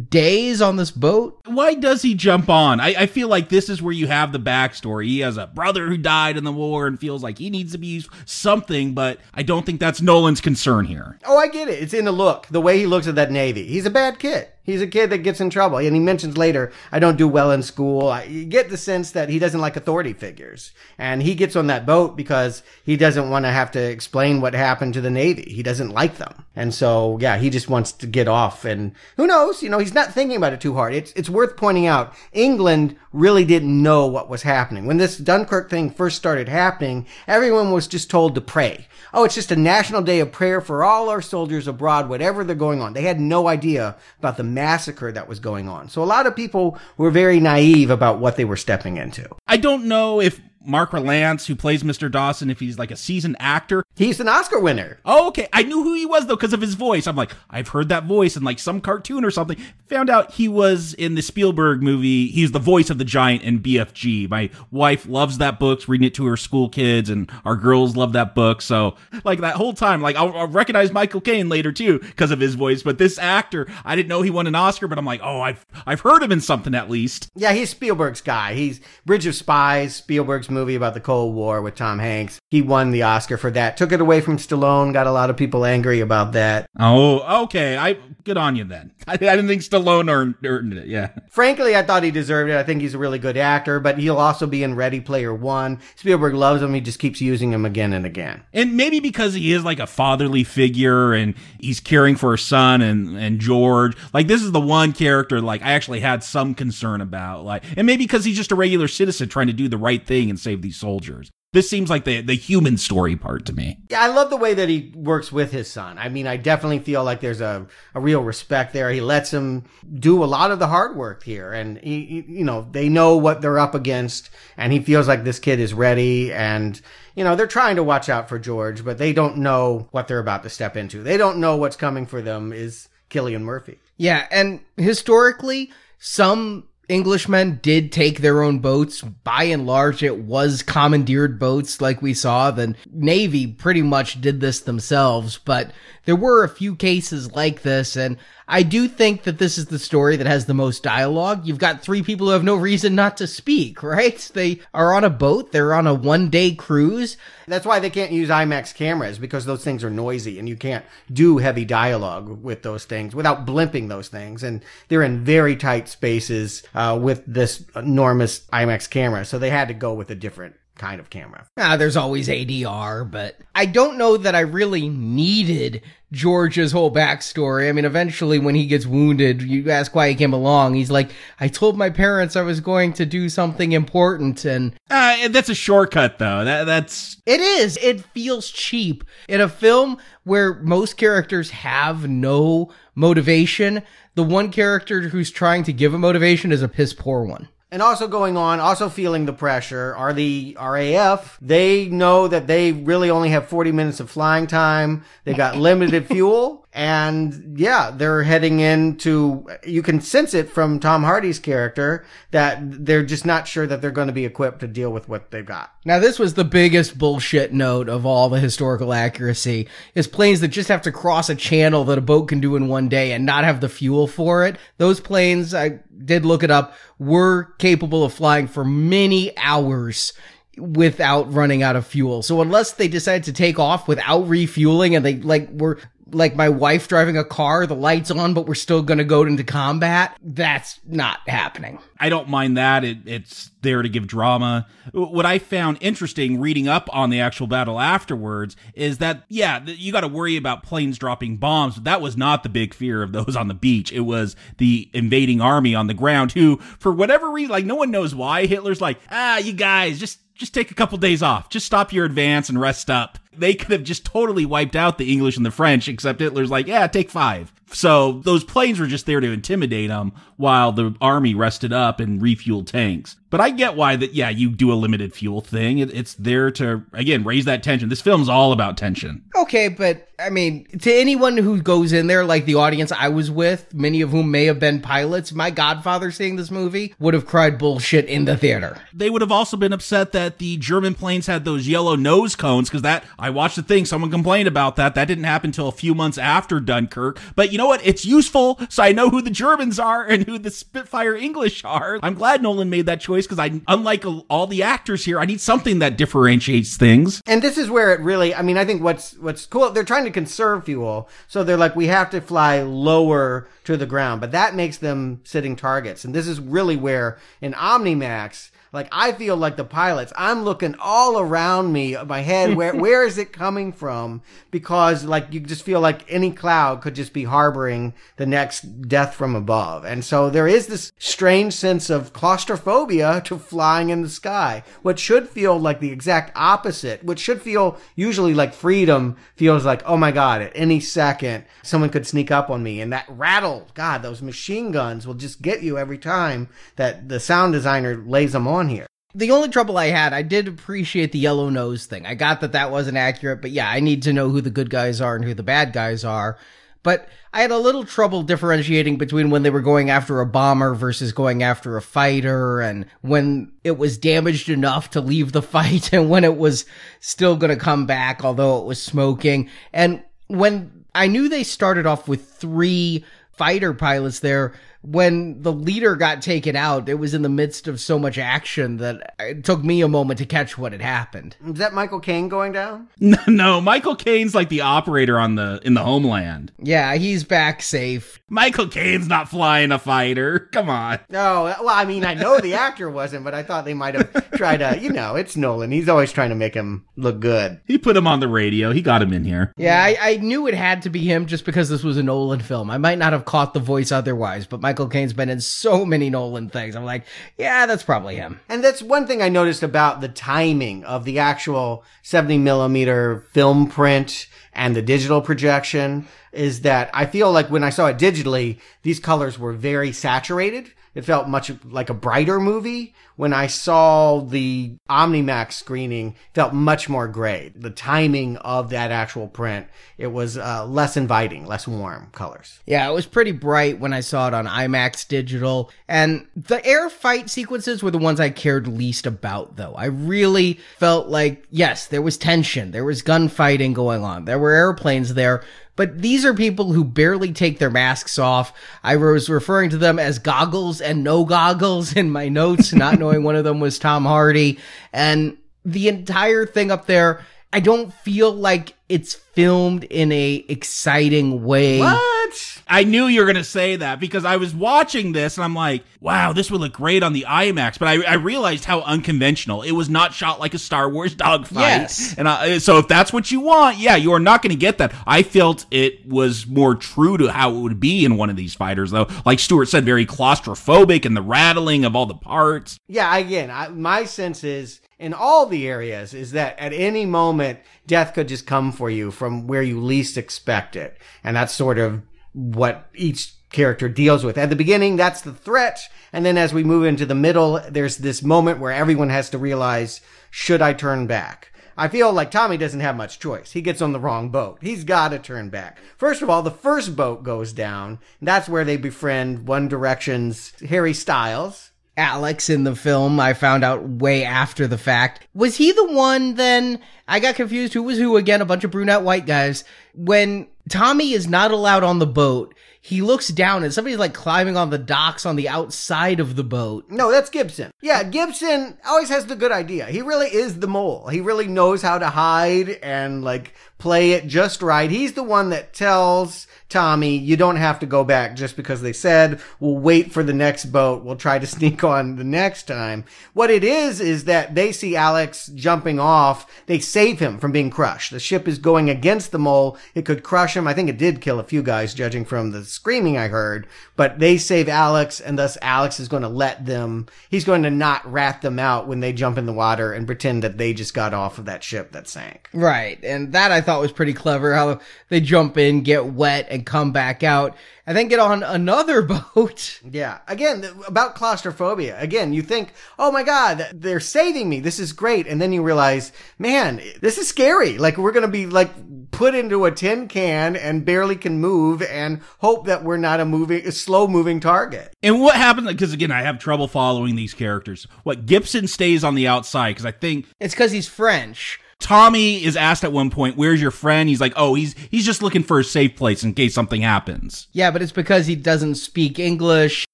days on this boat? Why does he jump on? I, I feel like this is where you have the backstory. He has a brother who died in the war and feels like he needs to be used something, but I don't think that's Nolan's concern here. Oh, I get it. It's in the look, the way he looks at that Navy. He's a bad kid. He's a kid that gets in trouble. And he mentions later, I don't do well in school. I, you get the sense that he doesn't like authority figures. And he gets on that boat because he doesn't want to have to explain what happened to the Navy. He doesn't like them. And so, yeah, he just wants to get off. And who knows? You know, he's not thinking about it too hard. It's, it's worth pointing out England really didn't know what was happening. When this Dunkirk thing first started happening, everyone was just told to pray. Oh, it's just a national day of prayer for all our soldiers abroad, whatever they're going on. They had no idea about the massacre that was going on. So a lot of people were very naive about what they were stepping into. I don't know if Mark Rylance, who plays Mr. Dawson, if he's like a seasoned actor. He's an Oscar winner. Oh, okay. I knew who he was though because of his voice. I'm like, I've heard that voice in like some cartoon or something. Found out he was in the Spielberg movie. He's the voice of the giant in BFG. My wife loves that book, reading it to her school kids, and our girls love that book. So, like that whole time, like I'll, I'll recognize Michael Caine later too because of his voice. But this actor, I didn't know he won an Oscar, but I'm like, oh, I've I've heard him in something at least. Yeah, he's Spielberg's guy. He's Bridge of Spies, Spielberg's movie about the Cold War with Tom Hanks. He won the Oscar for that. Took it away from Stallone. Got a lot of people angry about that. Oh, okay. I good on you then. I, I didn't think Stallone earned, earned it. Yeah. Frankly, I thought he deserved it. I think he's a really good actor, but he'll also be in Ready Player One. Spielberg loves him. He just keeps using him again and again. And maybe because he is like a fatherly figure and he's caring for his son and, and George. Like this is the one character like I actually had some concern about. Like and maybe because he's just a regular citizen trying to do the right thing and save these soldiers. This seems like the the human story part to me. Yeah, I love the way that he works with his son. I mean, I definitely feel like there's a, a real respect there. He lets him do a lot of the hard work here. And, he, he- you know, they know what they're up against. And he feels like this kid is ready. And, you know, they're trying to watch out for George, but they don't know what they're about to step into. They don't know what's coming for them is Cillian Murphy. Yeah, and historically, some Englishmen did take their own boats. By and large, it was commandeered boats like we saw. The Navy pretty much did this themselves, but there were a few cases like this, and I do think that this is the story that has the most dialogue. You've got three people who have no reason not to speak, right? They are on a boat, they're on a one day cruise. That's why they can't use IMAX cameras because those things are noisy and you can't do heavy dialogue with those things without blimping those things. And they're in very tight spaces uh, with this enormous IMAX camera. So they had to go with a different kind of camera. Ah, there's always ADR, but I don't know that I really needed George's whole backstory. I mean, eventually when he gets wounded, you ask why he came along. He's like, I told my parents I was going to do something important and Uh, that's a shortcut, though. That that's it is. It feels cheap in a film where most characters have no motivation. The one character who's trying to give a motivation is a piss poor one. And also going on, also feeling the pressure are the RAF. They know that they really only have 40 minutes of flying time. They've got limited fuel. And yeah, they're heading into, you can sense it from Tom Hardy's character that they're just not sure that they're going to be equipped to deal with what they've got. Now, this was the biggest bullshit note of all the historical accuracy is planes that just have to cross a channel that a boat can do in one day and not have the fuel for it. Those planes, I did look it up, were capable of flying for many hours without running out of fuel. So unless they decide to take off without refueling and they like were like my wife driving a car, the lights on, but we're still going to go into combat, that's not happening. I don't mind that. It, it's there to give drama. What I found interesting reading up on the actual battle afterwards is that, yeah, you got to worry about planes dropping bombs, but that was not the big fear of those on the beach. It was the invading army on the ground who, for whatever reason, like no one knows why, Hitler's like, ah, you guys, just just take a couple days off. Just stop your advance and rest up. They could have just totally wiped out the English and the French, except Hitler's like, yeah, take five. So those planes were just there to intimidate them while the army rested up and refueled tanks. But I get why that, yeah, you do a limited fuel thing. It, it's there to, again, raise that tension. This film's all about tension. Okay, but I mean, to anyone who goes in there, like the audience I was with, many of whom may have been pilots, my godfather seeing this movie would have cried bullshit in the theater. They would have also been upset that the German planes had those yellow nose cones because that, I watched the thing, someone complained about that. That didn't happen until a few months after Dunkirk. But you know what? It's useful, so I know who the Germans are and who the Spitfire English are. I'm glad Nolan made that choice because I, unlike all the actors here, I need something that differentiates things. And this is where it really, I mean, I think what's, what's cool, they're trying to conserve fuel. So they're like, we have to fly lower to the ground, but that makes them sitting targets. And this is really where in Omnimax, like I feel like the pilots, I'm looking all around me, my head, where where is it coming from? Because like you just feel like any cloud could just be harboring the next death from above. And so there is this strange sense of claustrophobia to flying in the sky. What should feel like the exact opposite, what should feel usually like freedom feels like, oh my god, at any second someone could sneak up on me. And that rattle, god, those machine guns will just get you every time that the sound designer lays them on here. The only trouble I had, I did appreciate the yellow nose thing. I got that that wasn't accurate, but yeah, I need to know who the good guys are and who the bad guys are. But I had a little trouble differentiating between when they were going after a bomber versus going after a fighter and when it was damaged enough to leave the fight and when it was still going to come back, although it was smoking. And when I knew they started off with three fighter pilots there, when the leader got taken out, it was in the midst of so much action that it took me a moment to catch what had happened. Is that Michael Caine going down? No, no, Michael Caine's like the operator on the in the homeland. Yeah, he's back safe. Michael Caine's not flying a fighter. Come on. No, well, I mean, I know the actor wasn't, but I thought they might have tried to, you know, it's Nolan. He's always trying to make him look good. He put him on the radio. He got him in here. Yeah, I, I knew it had to be him just because this was a Nolan film. I might not have caught the voice otherwise, but Michael Caine's been in so many Nolan things. I'm like, yeah, that's probably him. And that's one thing I noticed about the timing of the actual 70 millimeter film print and the digital projection is that I feel like when I saw it digitally, these colors were very saturated. It felt much like a brighter movie. When I saw the Omnimax screening, felt much more gray. The timing of that actual print, it was uh, less inviting, less warm colors. Yeah, it was pretty bright when I saw it on IMAX digital. And the air fight sequences were the ones I cared least about, though. I really felt like, yes, there was tension. There was gunfighting going on. There were airplanes there. But these are people who barely take their masks off. I was referring to them as goggles and no goggles in my notes, not knowing one of them was Tom Hardy. And the entire thing up there, I don't feel like it's filmed in a exciting way. What? I knew you were going to say that because I was watching this and I'm like, wow, this would look great on the IMAX. But I, I realized how unconventional. It was not shot like a Star Wars dogfight. Yes. And I, so if that's what you want, yeah, you are not going to get that. I felt it was more true to how it would be in one of these fighters, though. Like Stuart said, very claustrophobic and the rattling of all the parts. Yeah, again, I, my sense is in all the areas is that at any moment death could just come for you from where you least expect it, and that's sort of what each character deals with. At the beginning, that's the threat, and then as we move into the middle, there's this moment where everyone has to realize, should I turn back? I feel like Tommy doesn't have much choice. He gets on the wrong boat. He's got to turn back. First of all, the first boat goes down. That's where they befriend One Direction's Harry Styles. Alex in the film, I found out way after the fact. Was he the one then? I got confused. Who was who again? A bunch of brunette white guys. When Tommy is not allowed on the boat, he looks down and somebody's like climbing on the docks on the outside of the boat. No, that's Gibson. Yeah, Gibson always has the good idea. He really is the mole. He really knows how to hide and like play it just right. He's the one that tells Tommy, you don't have to go back just because they said we'll wait for the next boat. We'll try to sneak on the next time. What it is, is that they see Alex jumping off. They save him from being crushed. The ship is going against the mole. It could crush him. I think it did kill a few guys judging from the screaming I heard, but they save Alex and thus Alex is going to let them, he's going to not rat them out when they jump in the water and pretend that they just got off of that ship that sank. Right. And that I thought was pretty clever how they jump in, get wet, and come back out, and then get on another boat. Yeah. Again, about claustrophobia. Again, you think, oh my God, they're saving me. This is great. And then you realize, man, this is scary. Like we're going to be like put into a tin can and barely can move and hope that we're not a moving, a slow moving target. And what happens? Because again, I have trouble following these characters. What Gibson stays on the outside because I think It's because he's French. Tommy is asked at one point, "Where's your friend?" He's like, "Oh, he's he's just looking for a safe place in case something happens." Yeah, but it's because he doesn't speak English.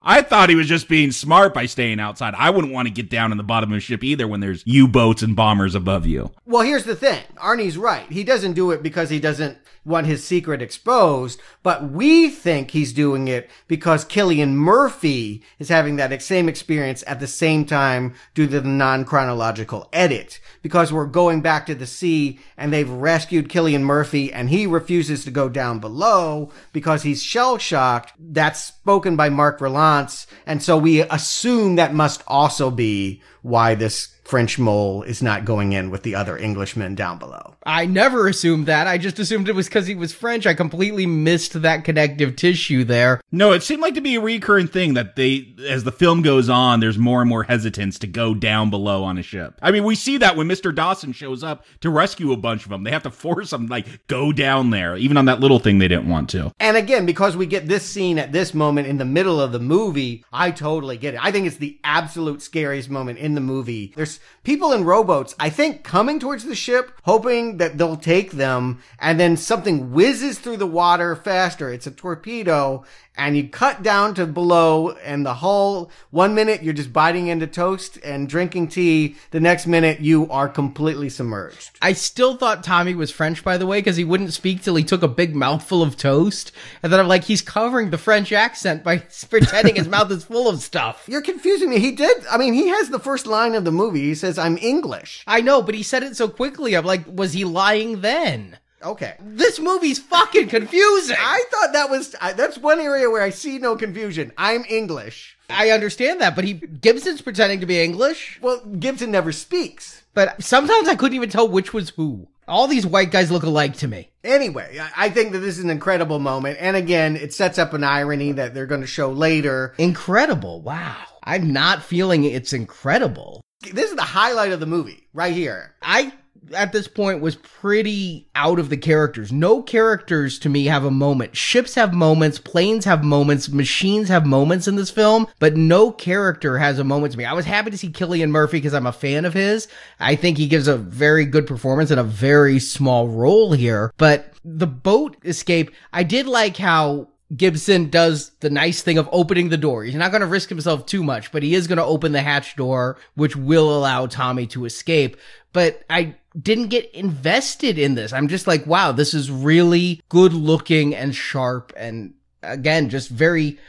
I thought he was just being smart by staying outside. I wouldn't want to get down in the bottom of a ship either when there's U-boats and bombers above you. Well, here's the thing. Arnie's right. He doesn't do it because he doesn't want his secret exposed, but we think he's doing it because Cillian Murphy is having that same experience at the same time due to the non-chronological edit. Because we're going back to the sea and they've rescued Cillian Murphy and he refuses to go down below because he's shell shocked. That's spoken by Mark Rylance. And so we assume that must also be why this French mole is not going in with the other Englishmen down below. I never assumed that. I just assumed it was because he was French. I completely missed that connective tissue there. No, it seemed like to be a recurring thing that they, as the film goes on, there's more and more hesitance to go down below on a ship. I mean, we see that when Mr. Dawson shows up to rescue a bunch of them, they have to force them like go down there, even on that little thing they didn't want to. And again, because we get this scene at this moment in the middle of the movie, I totally get it. I think it's the absolute scariest moment in the movie. There's people in rowboats, I think, coming towards the ship, hoping that they'll take them, and then something whizzes through the water faster. It's a torpedo, and you cut down to below, and the hull, one minute you're just biting into toast and drinking tea, the next minute you are completely submerged. I still thought Tommy was French, by the way, because he wouldn't speak till he took a big mouthful of toast. And then I'm like, he's covering the French accent by pretending his mouth is full of stuff. You're confusing me. He did. I mean, he has the first line of the movie. He says, I'm English. I know, but he said it so quickly. I'm like, was he lying then? Okay. This movie's fucking confusing. I thought that was, I, that's one area where I see no confusion. I'm English. I understand that, but he Gibson's pretending to be English. Well, Gibson never speaks. But sometimes I couldn't even tell which was who. All these white guys look alike to me. Anyway, I think that this is an incredible moment. And again, it sets up an irony that they're going to show later. Incredible. Wow. I'm not feeling it's incredible. This is the highlight of the movie right here. I at this point was pretty out of the characters. No characters to me have a moment. Ships have moments, planes have moments, machines have moments in this film, but no character has a moment to me. I was happy to see Cillian Murphy because I'm a fan of his. I think he gives a very good performance in a very small role here, but the boat escape, I did like how Gibson does the nice thing of opening the door. He's not going to risk himself too much, but he is going to open the hatch door, which will allow Tommy to escape. But I didn't get invested in this. I'm just like, wow, this is really good looking and sharp and again, just very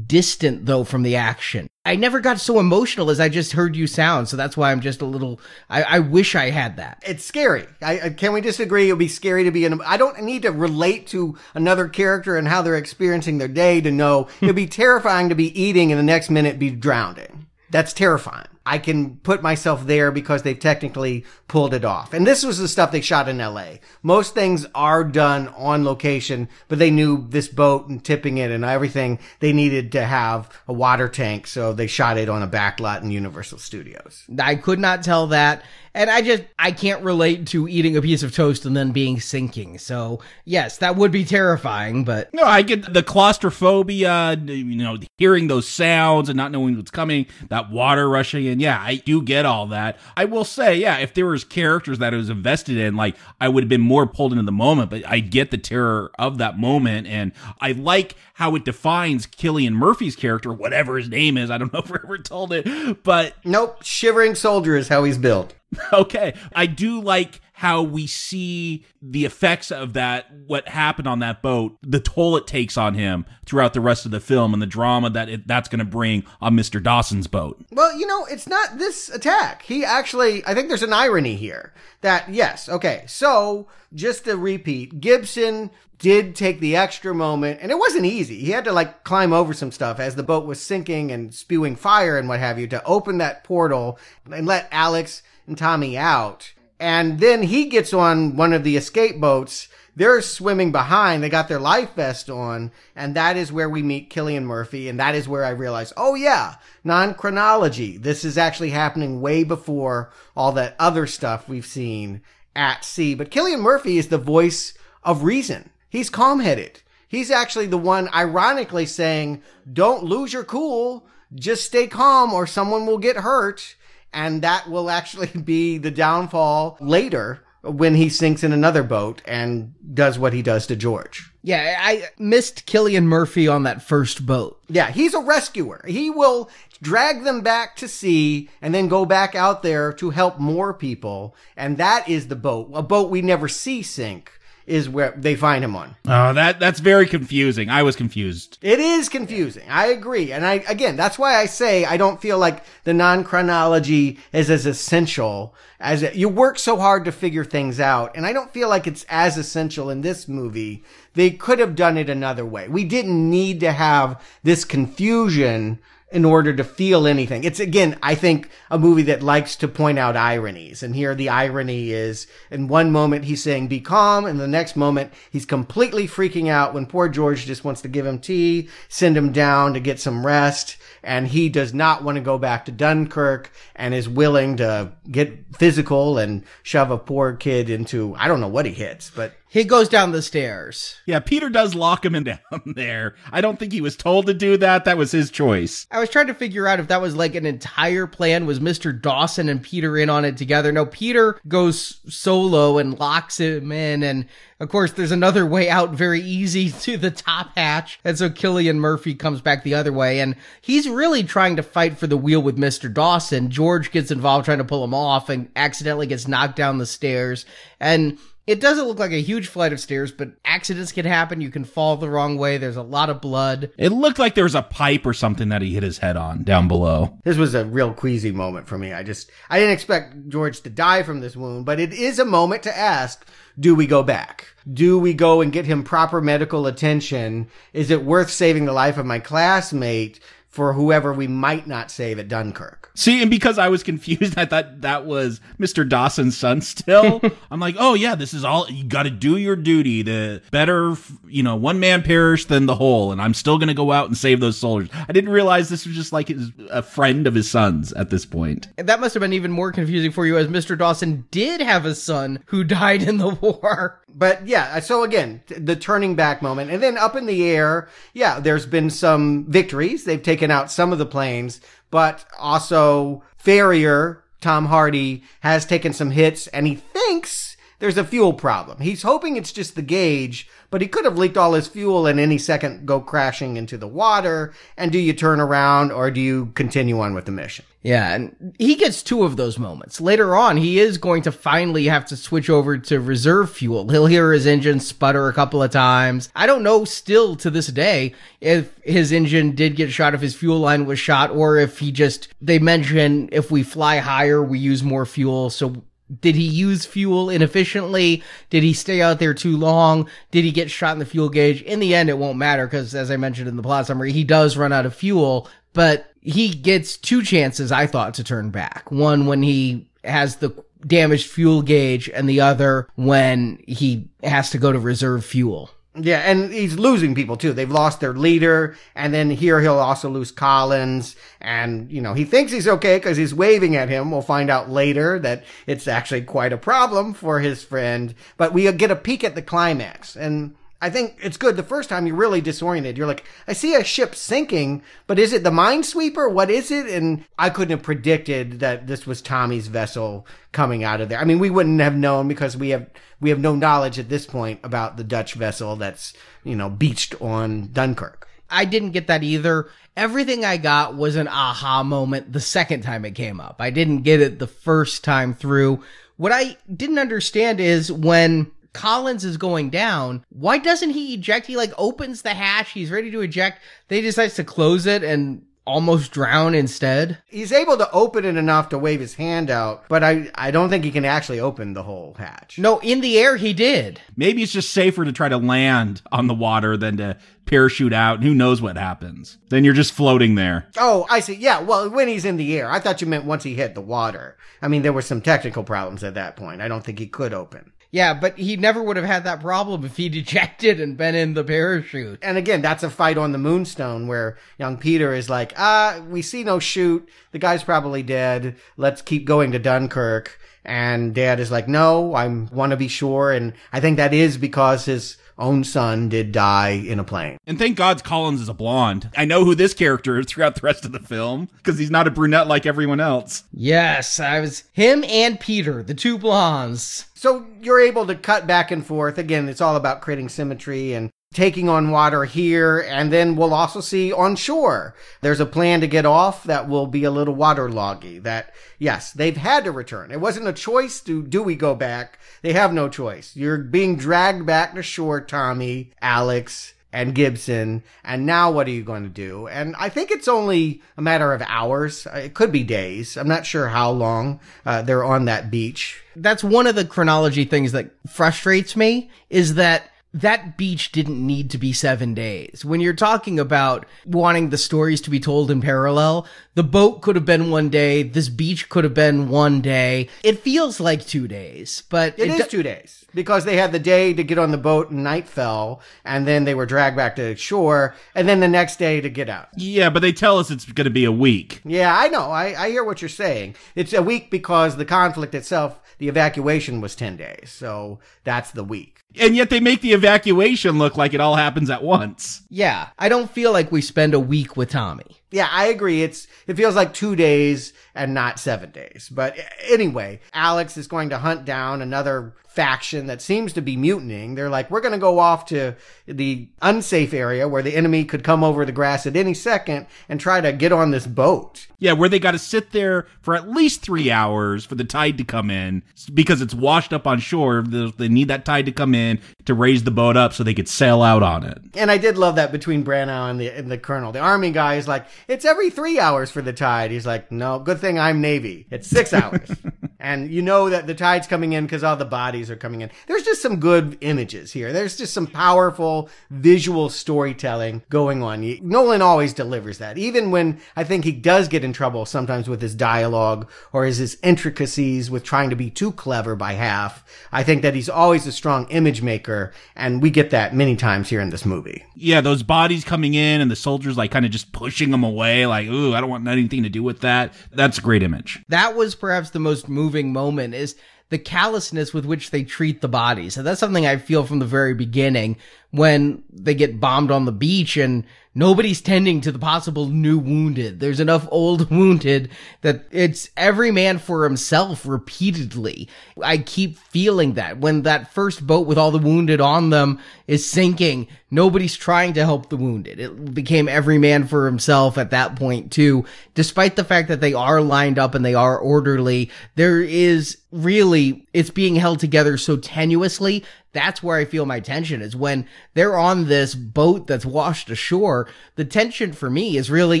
distant though from the action. I never got so emotional as I just heard you sound, so that's why I'm just a little. I, I wish I had that. It's scary. I, I, can we disagree? It would be scary to be in. I don't need to relate to another character and how they're experiencing their day to know it'd be terrifying to be eating and the next minute be drowning. That's terrifying. I can put myself there because they've technically pulled it off. And this was the stuff they shot in LA. Most things are done on location, but they knew this boat and tipping it and everything. They needed to have a water tank, so they shot it on a back lot in Universal Studios. I could not tell that. And I just, I can't relate to eating a piece of toast and then being sinking. So, yes, that would be terrifying, but. No, I get the claustrophobia, you know, hearing those sounds and not knowing what's coming, that water rushing in. Yeah, I do get all that. I will say, yeah, if there was characters that I was invested in, like, I would have been more pulled into the moment, but I get the terror of that moment. And I like how it defines Cillian Murphy's character, whatever his name is. I don't know if we're ever told it, but. Nope, Shivering Soldier is how he's built. okay. I do like how we see the effects of that, what happened on that boat, the toll it takes on him throughout the rest of the film, and the drama that it, that's going to bring on Mr. Dawson's boat. Well, you know, it's not this attack. He actually, I think there's an irony here that, yes, okay, so just to repeat, Gibson did take the extra moment, and it wasn't easy. He had to like climb over some stuff as the boat was sinking and spewing fire and what have you to open that portal and let Alex and Tommy out. And then he gets on one of the escape boats. They're swimming behind. They got their life vest on. And that is where we meet Cillian Murphy. And that is where I realize, oh yeah, non-chronology. This is actually happening way before all that other stuff we've seen at sea. But Cillian Murphy is the voice of reason. He's calm-headed. He's actually the one ironically saying, don't lose your cool. Just stay calm or someone will get hurt and that will actually be the downfall later when he sinks in another boat and does what he does to George. Yeah, I missed Cillian Murphy on that first boat. Yeah, he's a rescuer. He will drag them back to sea and then go back out there to help more people. And that is the boat, a boat we never see sink is where they find him on. Oh, that that's very confusing. I was confused. It is confusing. I agree. And I again, that's why I say I don't feel like the non-chronology is as essential as it, you work so hard to figure things out, and I don't feel like it's as essential in this movie. They could have done it another way. We didn't need to have this confusion in order to feel anything. It's again, I think a movie that likes to point out ironies. And here the irony is in one moment he's saying be calm and the next moment he's completely freaking out when poor George just wants to give him tea, send him down to get some rest. And he does not want to go back to Dunkirk and is willing to get physical and shove a poor kid into, I don't know what he hits, but He goes down the stairs. Yeah, Peter does lock him in down there. I don't think he was told to do that. That was his choice. I was trying to figure out if that was like an entire plan. Was Mr. Dawson and Peter in on it together? No, Peter goes solo and locks him in. And of course, there's another way out very easy to the top hatch. And so Cillian Murphy comes back the other way. And he's really trying to fight for the wheel with Mr. Dawson. George gets involved trying to pull him off and accidentally gets knocked down the stairs. And it doesn't look like a huge flight of stairs, but accidents can happen. You can fall the wrong way. There's a lot of blood. It looked like there was a pipe or something that he hit his head on down below. This was a real queasy moment for me. I just, I didn't expect George to die from this wound, but it is a moment to ask, do we go back? Do we go and get him proper medical attention? Is it worth saving the life of my classmate for whoever we might not save at Dunkirk? See, and because I was confused, I thought that was Mr. Dawson's son still. I'm like, oh yeah, this is all, you gotta do your duty. The better, you know, one man perish than the whole, and I'm still gonna go out and save those soldiers. I didn't realize this was just like his, a friend of his son's at this point. And that must have been even more confusing for you as Mr. Dawson did have a son who died in the war. But yeah, uh, so again, the turning back moment. And then up in the air, yeah, there's been some victories. They've taken out some of the planes, but also Farrier, Tom Hardy, has taken some hits and he thinks there's a fuel problem. He's hoping it's just the gauge, but he could have leaked all his fuel and any second go crashing into the water. And do you turn around or do you continue on with the mission? Yeah, and he gets two of those moments. Later on, he is going to finally have to switch over to reserve fuel. He'll hear his engine sputter a couple of times. I don't know still to this day if his engine did get shot, if his fuel line was shot, or if he just, they mention if we fly higher, we use more fuel. So did he use fuel inefficiently? Did he stay out there too long? Did he get shot in the fuel gauge? In the end, it won't matter because, as I mentioned in the plot summary, he does run out of fuel, but he gets two chances, I thought, to turn back. One when he has the damaged fuel gauge, and the other when he has to go to reserve fuel. Yeah, and he's losing people too. They've lost their leader, and then here he'll also lose Collins. And, you know, he thinks he's okay because he's waving at him. We'll find out later that it's actually quite a problem for his friend. But we get a peek at the climax. And I think it's good. The first time you're really disoriented. You're like, I see a ship sinking, but is it the minesweeper? What is it? And I couldn't have predicted that this was Tommy's vessel coming out of there. I mean, we wouldn't have known because we have we have no knowledge at this point about the Dutch vessel that's you know beached on Dunkirk. I didn't get that either. Everything I got was an aha moment the second time it came up. I didn't get it the first time through. What I didn't understand is when Collins is going down, why doesn't he eject? He like opens the hatch, he's ready to eject. They decides to close it and almost drown instead. He's able to open it enough to wave his hand out, but I, I don't think he can actually open the whole hatch. No, in the air he did. Maybe it's just safer to try to land on the water than to parachute out. And who knows what happens? Then you're just floating there. Oh, I see. Yeah, well, when he's in the air. I thought you meant once he hit the water. I mean, there were some technical problems at that point. I don't think he could open. Yeah, but he never would have had that problem if he'd ejected and been in the parachute. And again, that's a fight on the Moonstone where young Peter is like, ah, we see no chute. The guy's probably dead. Let's keep going to Dunkirk. And dad is like, no, I want to be sure. And I think that is because his own son did die in a plane. And thank God Collins is a blonde. I know who this character is throughout the rest of the film because he's not a brunette like everyone else. Yes, I was him and Peter, the two blondes. So you're able to cut back and forth. Again, it's all about creating symmetry and taking on water here. And then we'll also see on shore. There's a plan to get off that will be a little waterloggy that, yes, they've had to return. It wasn't a choice to, do we go back? They have no choice. You're being dragged back to shore, Tommy, Alex, and Gibson. And now what are you going to do? And I think it's only a matter of hours. It could be days. I'm not sure how long uh, they're on that beach. That's one of the chronology things that frustrates me is that that beach didn't need to be seven days. When you're talking about wanting the stories to be told in parallel, the boat could have been one day, this beach could have been one day. It feels like two days, but it, it is do- two days because they had the day to get on the boat and night fell, and then they were dragged back to shore, and then the next day to get out. Yeah, but they tell us it's going to be a week. Yeah, I know. I, I hear what you're saying. It's a week because the conflict itself, the evacuation was 10 days. So that's the week and yet they make the evacuation look like it all happens at once. Yeah, I don't feel like we spend a week with Tommy. Yeah, I agree. It's it feels like two days and not seven days. But anyway, Alex is going to hunt down another faction that seems to be mutinying. They're like, we're going to go off to the unsafe area where the enemy could come over the grass at any second and try to get on this boat. Yeah, where they got to sit there for at least three hours for the tide to come in because it's washed up on shore. They need that tide to come in to raise the boat up so they could sail out on it. And I did love that between Branagh and the, and the colonel. The army guy is like, it's every three hours for the tide. He's like, no, good thing I'm Navy. It's six hours. and you know that the tide's coming in because all the bodies are coming in. There's just some good images here. There's just some powerful visual storytelling going on. Nolan always delivers that. Even when I think he does get in trouble sometimes with his dialogue or his, his intricacies with trying to be too clever by half. I think that he's always a strong image maker, and we get that many times here in this movie. Yeah, those bodies coming in and the soldiers like kind of just pushing them away, like, ooh, I don't want anything to do with that. That's a great image. That was perhaps the most moving moment is the callousness with which they treat the bodies. So that's something I feel from the very beginning when they get bombed on the beach and nobody's tending to the possible new wounded. There's enough old wounded that it's every man for himself repeatedly. I keep feeling that when that first boat with all the wounded on them is sinking, nobody's trying to help the wounded. It became every man for himself at that point too. Despite the fact that they are lined up and they are orderly, there is really, it's being held together so tenuously that's where I feel my tension is when they're on this boat that's washed ashore. The tension for me is really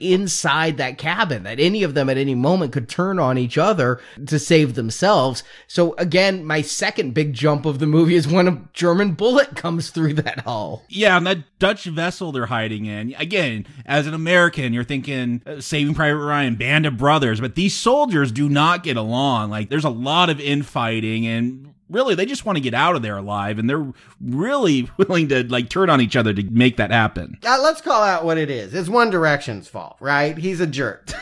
inside that cabin that any of them at any moment could turn on each other to save themselves. So again, my second big jump of the movie is when a German bullet comes through that hull. Yeah, and that Dutch vessel they're hiding in. Again, as an American, you're thinking uh, Saving Private Ryan, Band of Brothers, but these soldiers do not get along. Like there's a lot of infighting and really they just want to get out of there alive and they're really willing to like turn on each other to make that happen Uh, let's call out what it is. It's One Direction's fault, right? He's a jerk.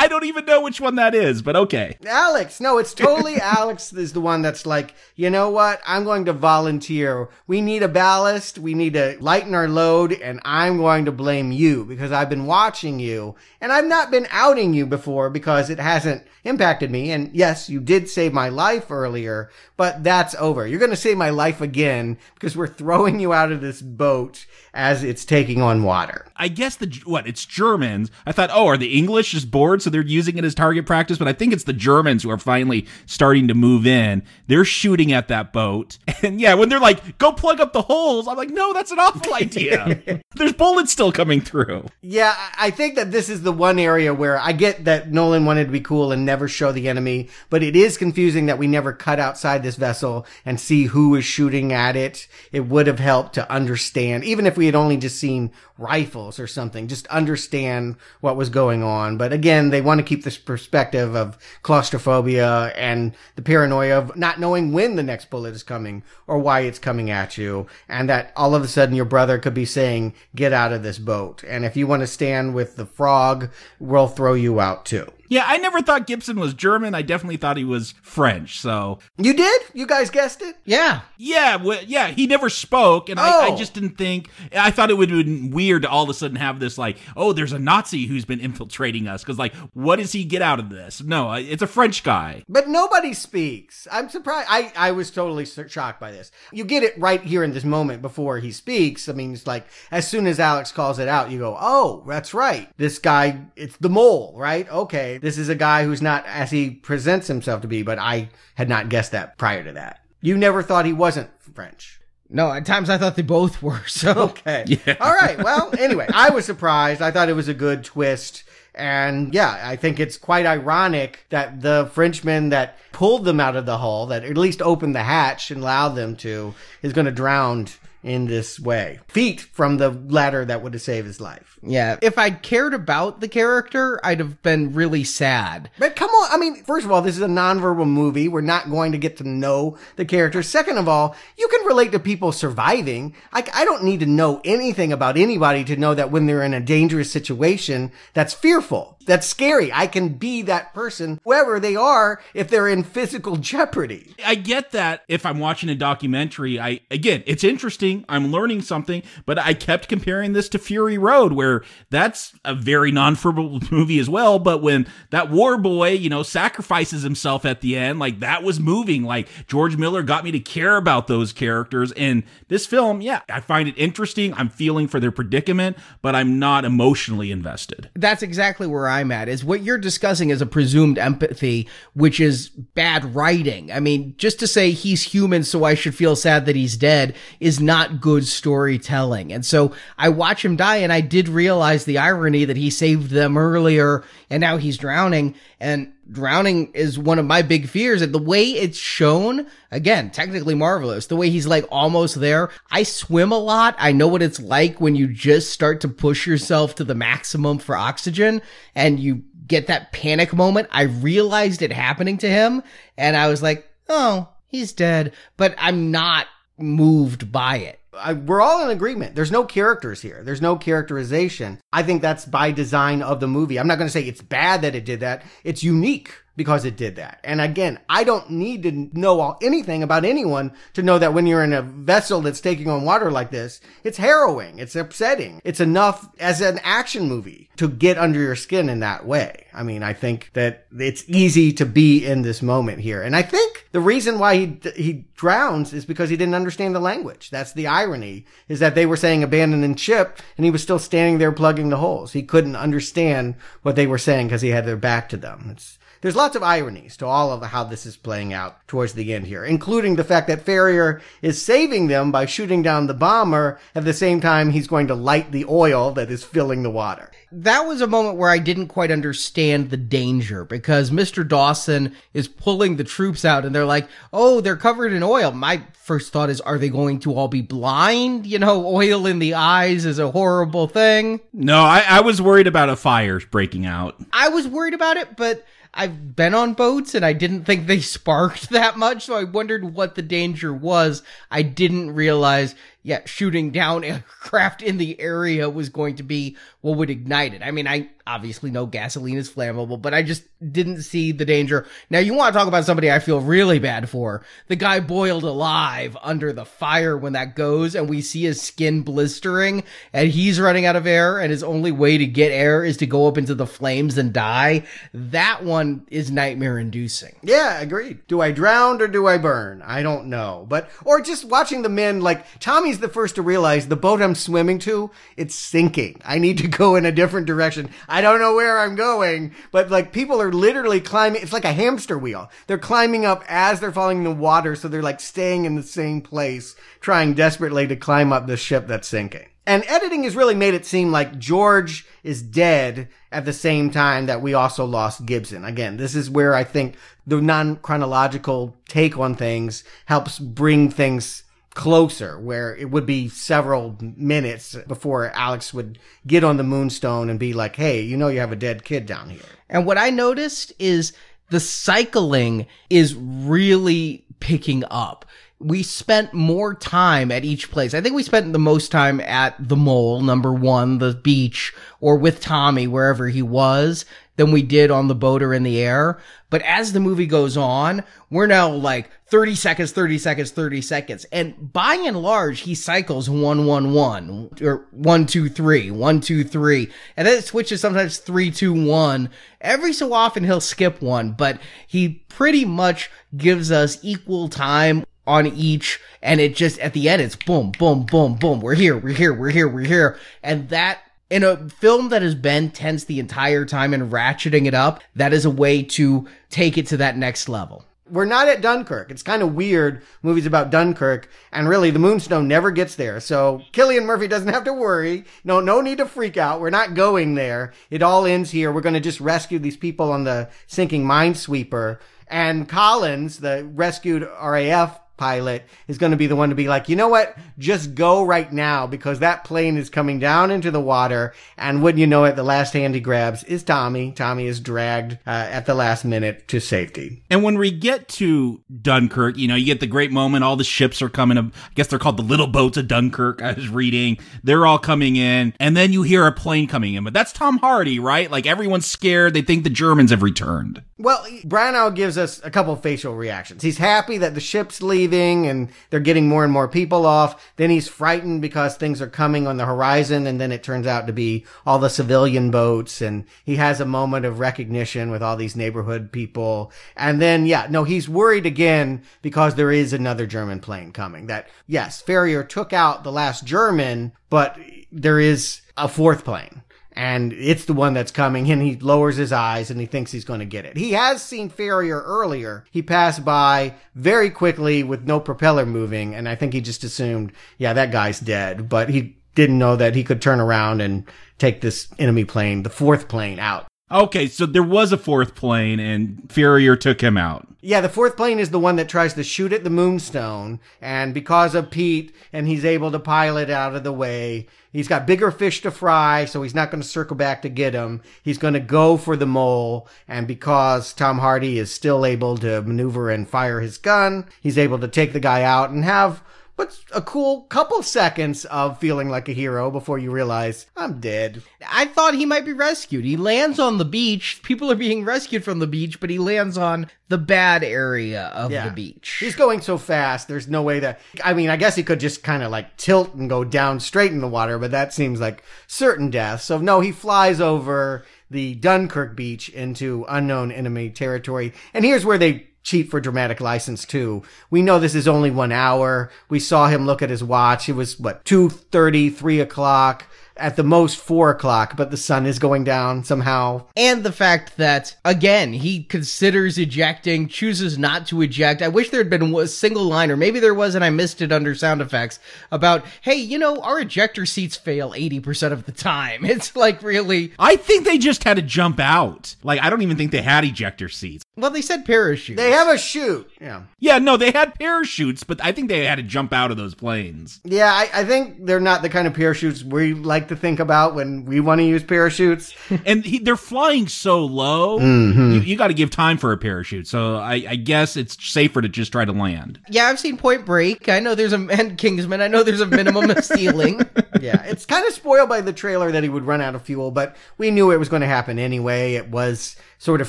i don't even know which one that is but okay Alex, no, it's totally Alex is the one that's like, you know what? I'm going to volunteer. We need a ballast. We need to lighten our load, and I'm going to blame you because I've been watching you, and I've not been outing you before because it hasn't impacted me. And yes, you did save my life earlier, but that's over. You're going to save my life again because we're throwing you out of this boat as it's taking on water. i guess the what it's germans. I thought oh are the english just bored so they're using it as target practice? But i think it's the germans who are finally starting to move in. They're shooting at that boat. And yeah when they're like go plug up the holes i'm like no that's an awful idea. There's bullets still coming through. Yeah, I think that this is the one area where I get that Nolan wanted to be cool and never show the enemy, but it is confusing that we never cut outside this vessel and see who is shooting at it. It would have helped to understand, even if we had only just seen rifles or something, just understand what was going on. But again, they want to keep this perspective of claustrophobia and the paranoia of not knowing when the next bullet is coming or why it's coming at you. And that all of a sudden your brother could be saying, get out of this boat. And if you want to stand with the frog, we'll throw you out too. Yeah, I never thought Gibson was German. I definitely thought he was French. So You did? You guys guessed it? Yeah. yeah, well, yeah, he never spoke, and I, I Oh. just didn't think. I thought it would be weird to all of a sudden have this like, oh, there's a Nazi who's been infiltrating us. Because like, what does he get out of this? No, it's a French guy. But nobody speaks. I'm surprised. I, I was totally shocked by this. You get it right here in this moment before he speaks. I mean, it's like as soon as Alex calls it out, you go, oh, that's right. This guy, it's the mole, right? Okay. This is a guy who's not as he presents himself to be, but I had not guessed that prior to that. You never thought he wasn't French. No, at times I thought they both were. So Okay. All right. Well, anyway, I was surprised. I thought it was a good twist. And yeah, I think it's quite ironic that the Frenchman that pulled them out of the hull, that at least opened the hatch and allowed them to, is going to drown in this way. Feet from the ladder that would have saved his life. yeah, if I cared about the character, I'd have been really sad. But come on, I mean, first of all, this is a nonverbal movie. We're not going to get to know the characters. Second of all, you can relate to people surviving. I, I don't need to know anything about anybody to know that when they're in a dangerous situation, that's fearful. That's scary. I can be that person, whoever they are, if they're in physical jeopardy. I get that if I'm watching a documentary, I again, it's interesting. I'm learning something, but I kept comparing this to Fury Road, where that's a very non-verbal movie as well. But when that war boy, you know, sacrifices himself at the end, like that was moving. Like George Miller got me to care about those characters. And this film, yeah, I find it interesting. I'm feeling for their predicament, but I'm not emotionally invested. That's exactly where I'm at. Is what you're discussing is a presumed empathy, which is bad writing. I mean, just to say he's human, so I should feel sad that he's dead is not good storytelling. And so I watch him die, and I did realize the irony that he saved them earlier, and now he's drowning. And drowning is one of my big fears. And the way it's shown, again, technically marvelous. The way he's like almost there. I swim a lot. I know what it's like when you just start to push yourself to the maximum for oxygen and you get that panic moment. I realized it happening to him and I was like, oh, he's dead. But I'm not moved by it. I, we're all in agreement. There's no characters here. There's no characterization. I think that's by design of the movie. I'm not going to say it's bad that it did that. It's unique. Because it did that. And again, I don't need to know anything about anyone to know that when you're in a vessel that's taking on water like this, it's harrowing. It's upsetting. It's enough as an action movie to get under your skin in that way. I mean, I think that it's easy to be in this moment here. And I think the reason why he, he drowns is because he didn't understand the language. That's the irony is that they were saying abandon and ship and he was still standing there plugging the holes. He couldn't understand what they were saying because he had their back to them. It's, there's lots of ironies to all of how this is playing out towards the end here, including the fact that Farrier is saving them by shooting down the bomber at the same time he's going to light the oil that is filling the water. That was a moment where I didn't quite understand the danger because Mr. Dawson is pulling the troops out and they're like, oh, they're covered in oil. My first thought is, are they going to all be blind? You know, oil in the eyes is a horrible thing. No, I, I was worried about a fire breaking out. I was worried about it, but I've been on boats and I didn't think they sparked that much, so I wondered what the danger was. I didn't realize, yeah, shooting down aircraft in the area was going to be what would ignite it. I mean, I obviously know gasoline is flammable, but I just didn't see the danger. Now, you want to talk about somebody I feel really bad for. The guy boiled alive under the fire when that goes, and we see his skin blistering, and he's running out of air, and his only way to get air is to go up into the flames and die. That one is nightmare inducing. Yeah, agreed. Do I drown or do I burn? I don't know. But, or just watching the men, like, Tommy's the first to realize the boat I'm swimming to, it's sinking. I need to go in a different direction. I don't know where I'm going, but like people are literally climbing. It's like a hamster wheel. They're climbing up as they're falling in the water. So they're like staying in the same place, trying desperately to climb up the ship that's sinking. And editing has really made it seem like George is dead at the same time that we also lost Gibson. Again, this is where I think the non-chronological take on things helps bring things closer where it would be several minutes before Alex would get on the moonstone and be like, Hey, you know, you have a dead kid down here. And what I noticed is the cycling is really picking up. We spent more time at each place. I think we spent the most time at the mole, number one, the beach, or with Tommy, wherever he was than we did on the boat or in the air. But as the movie goes on, we're now like 30 seconds, 30 seconds, 30 seconds. And by and large, he cycles one, one, one, or one, two, three, one, two, three. And then it switches sometimes three, two, one. Every so often he'll skip one, but he pretty much gives us equal time on each. And it just, at the end, it's boom, boom, boom, boom. We're here, we're here, we're here, we're here. And that in a film that has been tense the entire time and ratcheting it up, that is a way to take it to that next level. We're not at Dunkirk. It's kind of weird movies about Dunkirk, and really the Moonstone never gets there. So Cillian Murphy doesn't have to worry. No, no need to freak out. We're not going there. It all ends here. We're going to just rescue these people on the sinking minesweeper. And Collins, the rescued RAF pilot is going to be the one to be like, you know what? Just go right now because that plane is coming down into the water. And wouldn't you know it, the last hand he grabs is Tommy. Tommy is dragged uh, at the last minute to safety. And when we get to Dunkirk, you know, you get the great moment. All the ships are coming. I guess they're called the little boats of Dunkirk. I was reading. They're all coming in. And then you hear a plane coming in. But that's Tom Hardy, right? Like everyone's scared. They think the Germans have returned. Well, Branagh gives us a couple facial reactions. He's happy that the ship's leaving and they're getting more and more people off. Then he's frightened because things are coming on the horizon and then it turns out to be all the civilian boats and he has a moment of recognition with all these neighborhood people. And then, yeah, no, he's worried again because there is another German plane coming that, yes, Farrier took out the last German, but there is a fourth plane and it's the one that's coming and he lowers his eyes and he thinks he's going to get it. He has seen Farrier earlier. He passed by very quickly with no propeller moving and I think he just assumed, yeah, that guy's dead, but he didn't know that he could turn around and take this enemy plane, the fourth plane out. Okay, so there was a fourth plane and Farrier took him out. Yeah, the fourth plane is the one that tries to shoot at the moonstone, and because of Pete, and he's able to pilot out of the way, he's got bigger fish to fry, so he's not going to circle back to get him. He's going to go for the mole, and because Tom Hardy is still able to maneuver and fire his gun, he's able to take the guy out and have but a cool couple seconds of feeling like a hero before you realize I'm dead. I thought he might be rescued. He lands on the beach. People are being rescued from the beach, but he lands on the bad area of Yeah. the beach. He's going so fast, there's no way that. I mean, I guess he could just kind of like tilt and go down straight in the water, but that seems like certain death. So, no, he flies over the Dunkirk beach into unknown enemy territory. And here's where they cheat for dramatic license too. We know this is only one hour. We saw him look at his watch. It was what, 2.30, 3 o'clock. At the most four o'clock, but the sun is going down somehow. And the fact that, again, he considers ejecting, chooses not to eject. I wish there had been a single line, or maybe there was and I missed it under sound effects, about, hey, you know, our ejector seats fail 80% of the time. It's like really, I think they just had to jump out. Like, I don't even think they had ejector seats. Well, they said parachute. They have a chute. Yeah. Yeah, no, they had parachutes, but I think they had to jump out of those planes. Yeah, I, I think they're not the kind of parachutes we like to think about when we want to use parachutes. and he, they're flying so low. Mm-hmm. You, you got to give time for a parachute. So I, I guess it's safer to just try to land. yeah, I've seen Point Break. I know there's a, and Kingsman. I know there's a minimum of stealing. yeah, it's kind of spoiled by the trailer that he would run out of fuel, but we knew it was going to happen anyway. It was sort of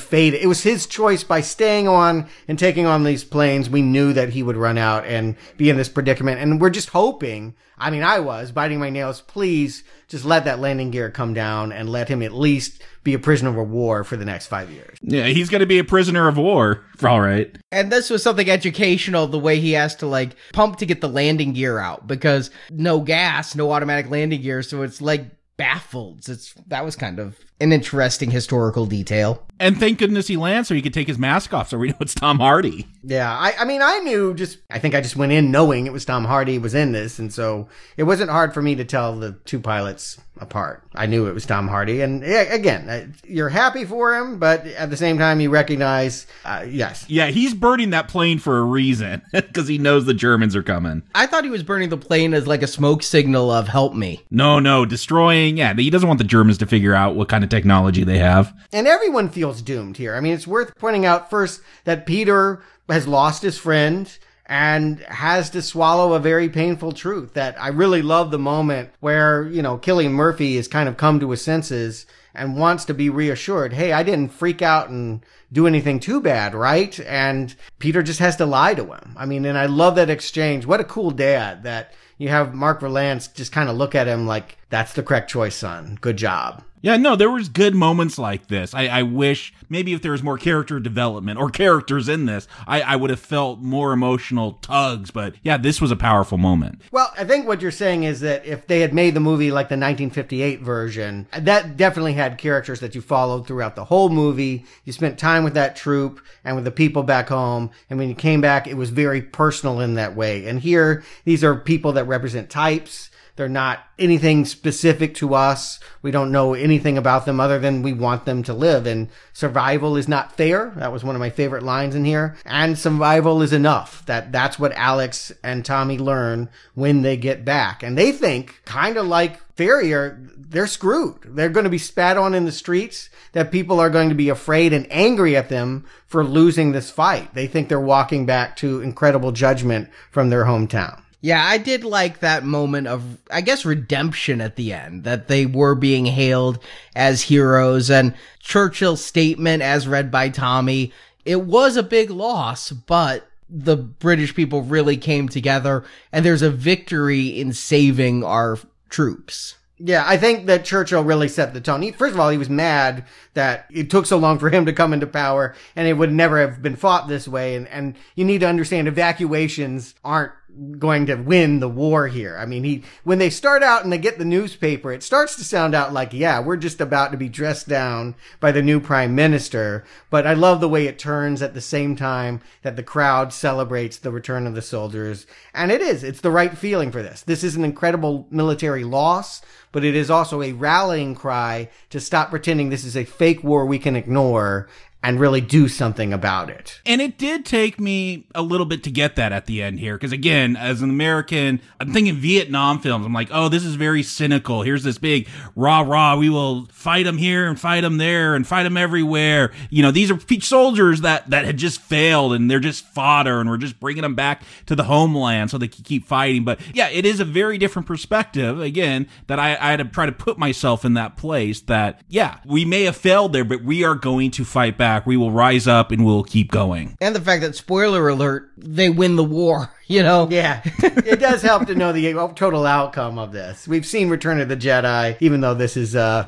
fate. It was his choice by staying on and taking on these planes. We knew that he would run out and be in this predicament. And we're just hoping. I mean, I was biting my nails. Please just let that landing gear come down and let him at least be a prisoner of war for the next five years. Yeah, he's going to be a prisoner of war. All right. And this was something educational, the way he has to like pump to get the landing gear out because no gas, no automatic landing gear. So it's like baffled. It's, that was kind of an interesting historical detail. And thank goodness he lands so he could take his mask off so we know it's Tom Hardy. Yeah, I, I mean, I knew just, I think I just went in knowing it was Tom Hardy was in this. And so it wasn't hard for me to tell the two pilots apart. I knew it was Tom Hardy. And yeah, again, uh, you're happy for him, but at the same time, you recognize, uh, yes. Yeah, he's burning that plane for a reason because he knows the Germans are coming. I thought he was burning the plane as like a smoke signal of help me. No, no, destroying. Yeah, he doesn't want the Germans to figure out what kind of technology they have. And everyone feels doomed here. I mean, it's worth pointing out first that Peter has lost his friend and has to swallow a very painful truth that I really love the moment where, you know, Cillian Murphy has kind of come to his senses and wants to be reassured. Hey, I didn't freak out and do anything too bad, right? And Peter just has to lie to him. I mean, and I love that exchange. What a cool dad that you have Mark Rylance just kind of look at him like, that's the correct choice, son. Good job. Yeah, no, there was good moments like this. I, I wish maybe if there was more character development or characters in this, I, I would have felt more emotional tugs. But yeah, this was a powerful moment. Well, I think what you're saying is that if they had made the movie like the 1958 version, that definitely had characters that you followed throughout the whole movie. You spent time with that troop and with the people back home. And when you came back, it was very personal in that way. And here, these are people that represent types. They're not anything specific to us. We don't know anything about them other than we want them to live. And survival is not fair. That was one of my favorite lines in here. And survival is enough. That that's what Alex and Tommy learn when they get back. And they think, kind of like Farrier, they're screwed. They're going to be spat on in the streets. That people are going to be afraid and angry at them for losing this fight. They think they're walking back to incredible judgment from their hometown. Yeah, I did like that moment of, I guess, redemption at the end, that they were being hailed as heroes and Churchill's statement as read by Tommy. It was a big loss, but the British people really came together and there's a victory in saving our troops. Yeah, I think that Churchill really set the tone. He, first of all, he was mad that it took so long for him to come into power and it would never have been fought this way. And, and you need to understand evacuations aren't going to win the war here. I mean, he, when they start out and they get the newspaper, it starts to sound out like, yeah, we're just about to be dressed down by the new prime minister. But I love the way it turns at the same time that the crowd celebrates the return of the soldiers. And it is, it's the right feeling for this. This is an incredible military loss, but it is also a rallying cry to stop pretending this is a fake war we can ignore and really do something about it. And it did take me a little bit to get that at the end here. Because again, as an American, I'm thinking Vietnam films. I'm like, oh, this is very cynical. Here's this big rah rah. We will fight them here and fight them there and fight them everywhere. You know, these are soldiers that, that had just failed and they're just fodder and we're just bringing them back to the homeland so they can keep fighting. But yeah, it is a very different perspective. Again, that I, I had to try to put myself in that place that, yeah, we may have failed there, but we are going to fight back back. We will rise up and we'll keep going. And the fact that, spoiler alert, they win the war, you know? Yeah. it does help to know the total outcome of this. We've seen Return of the Jedi, even though this is uh,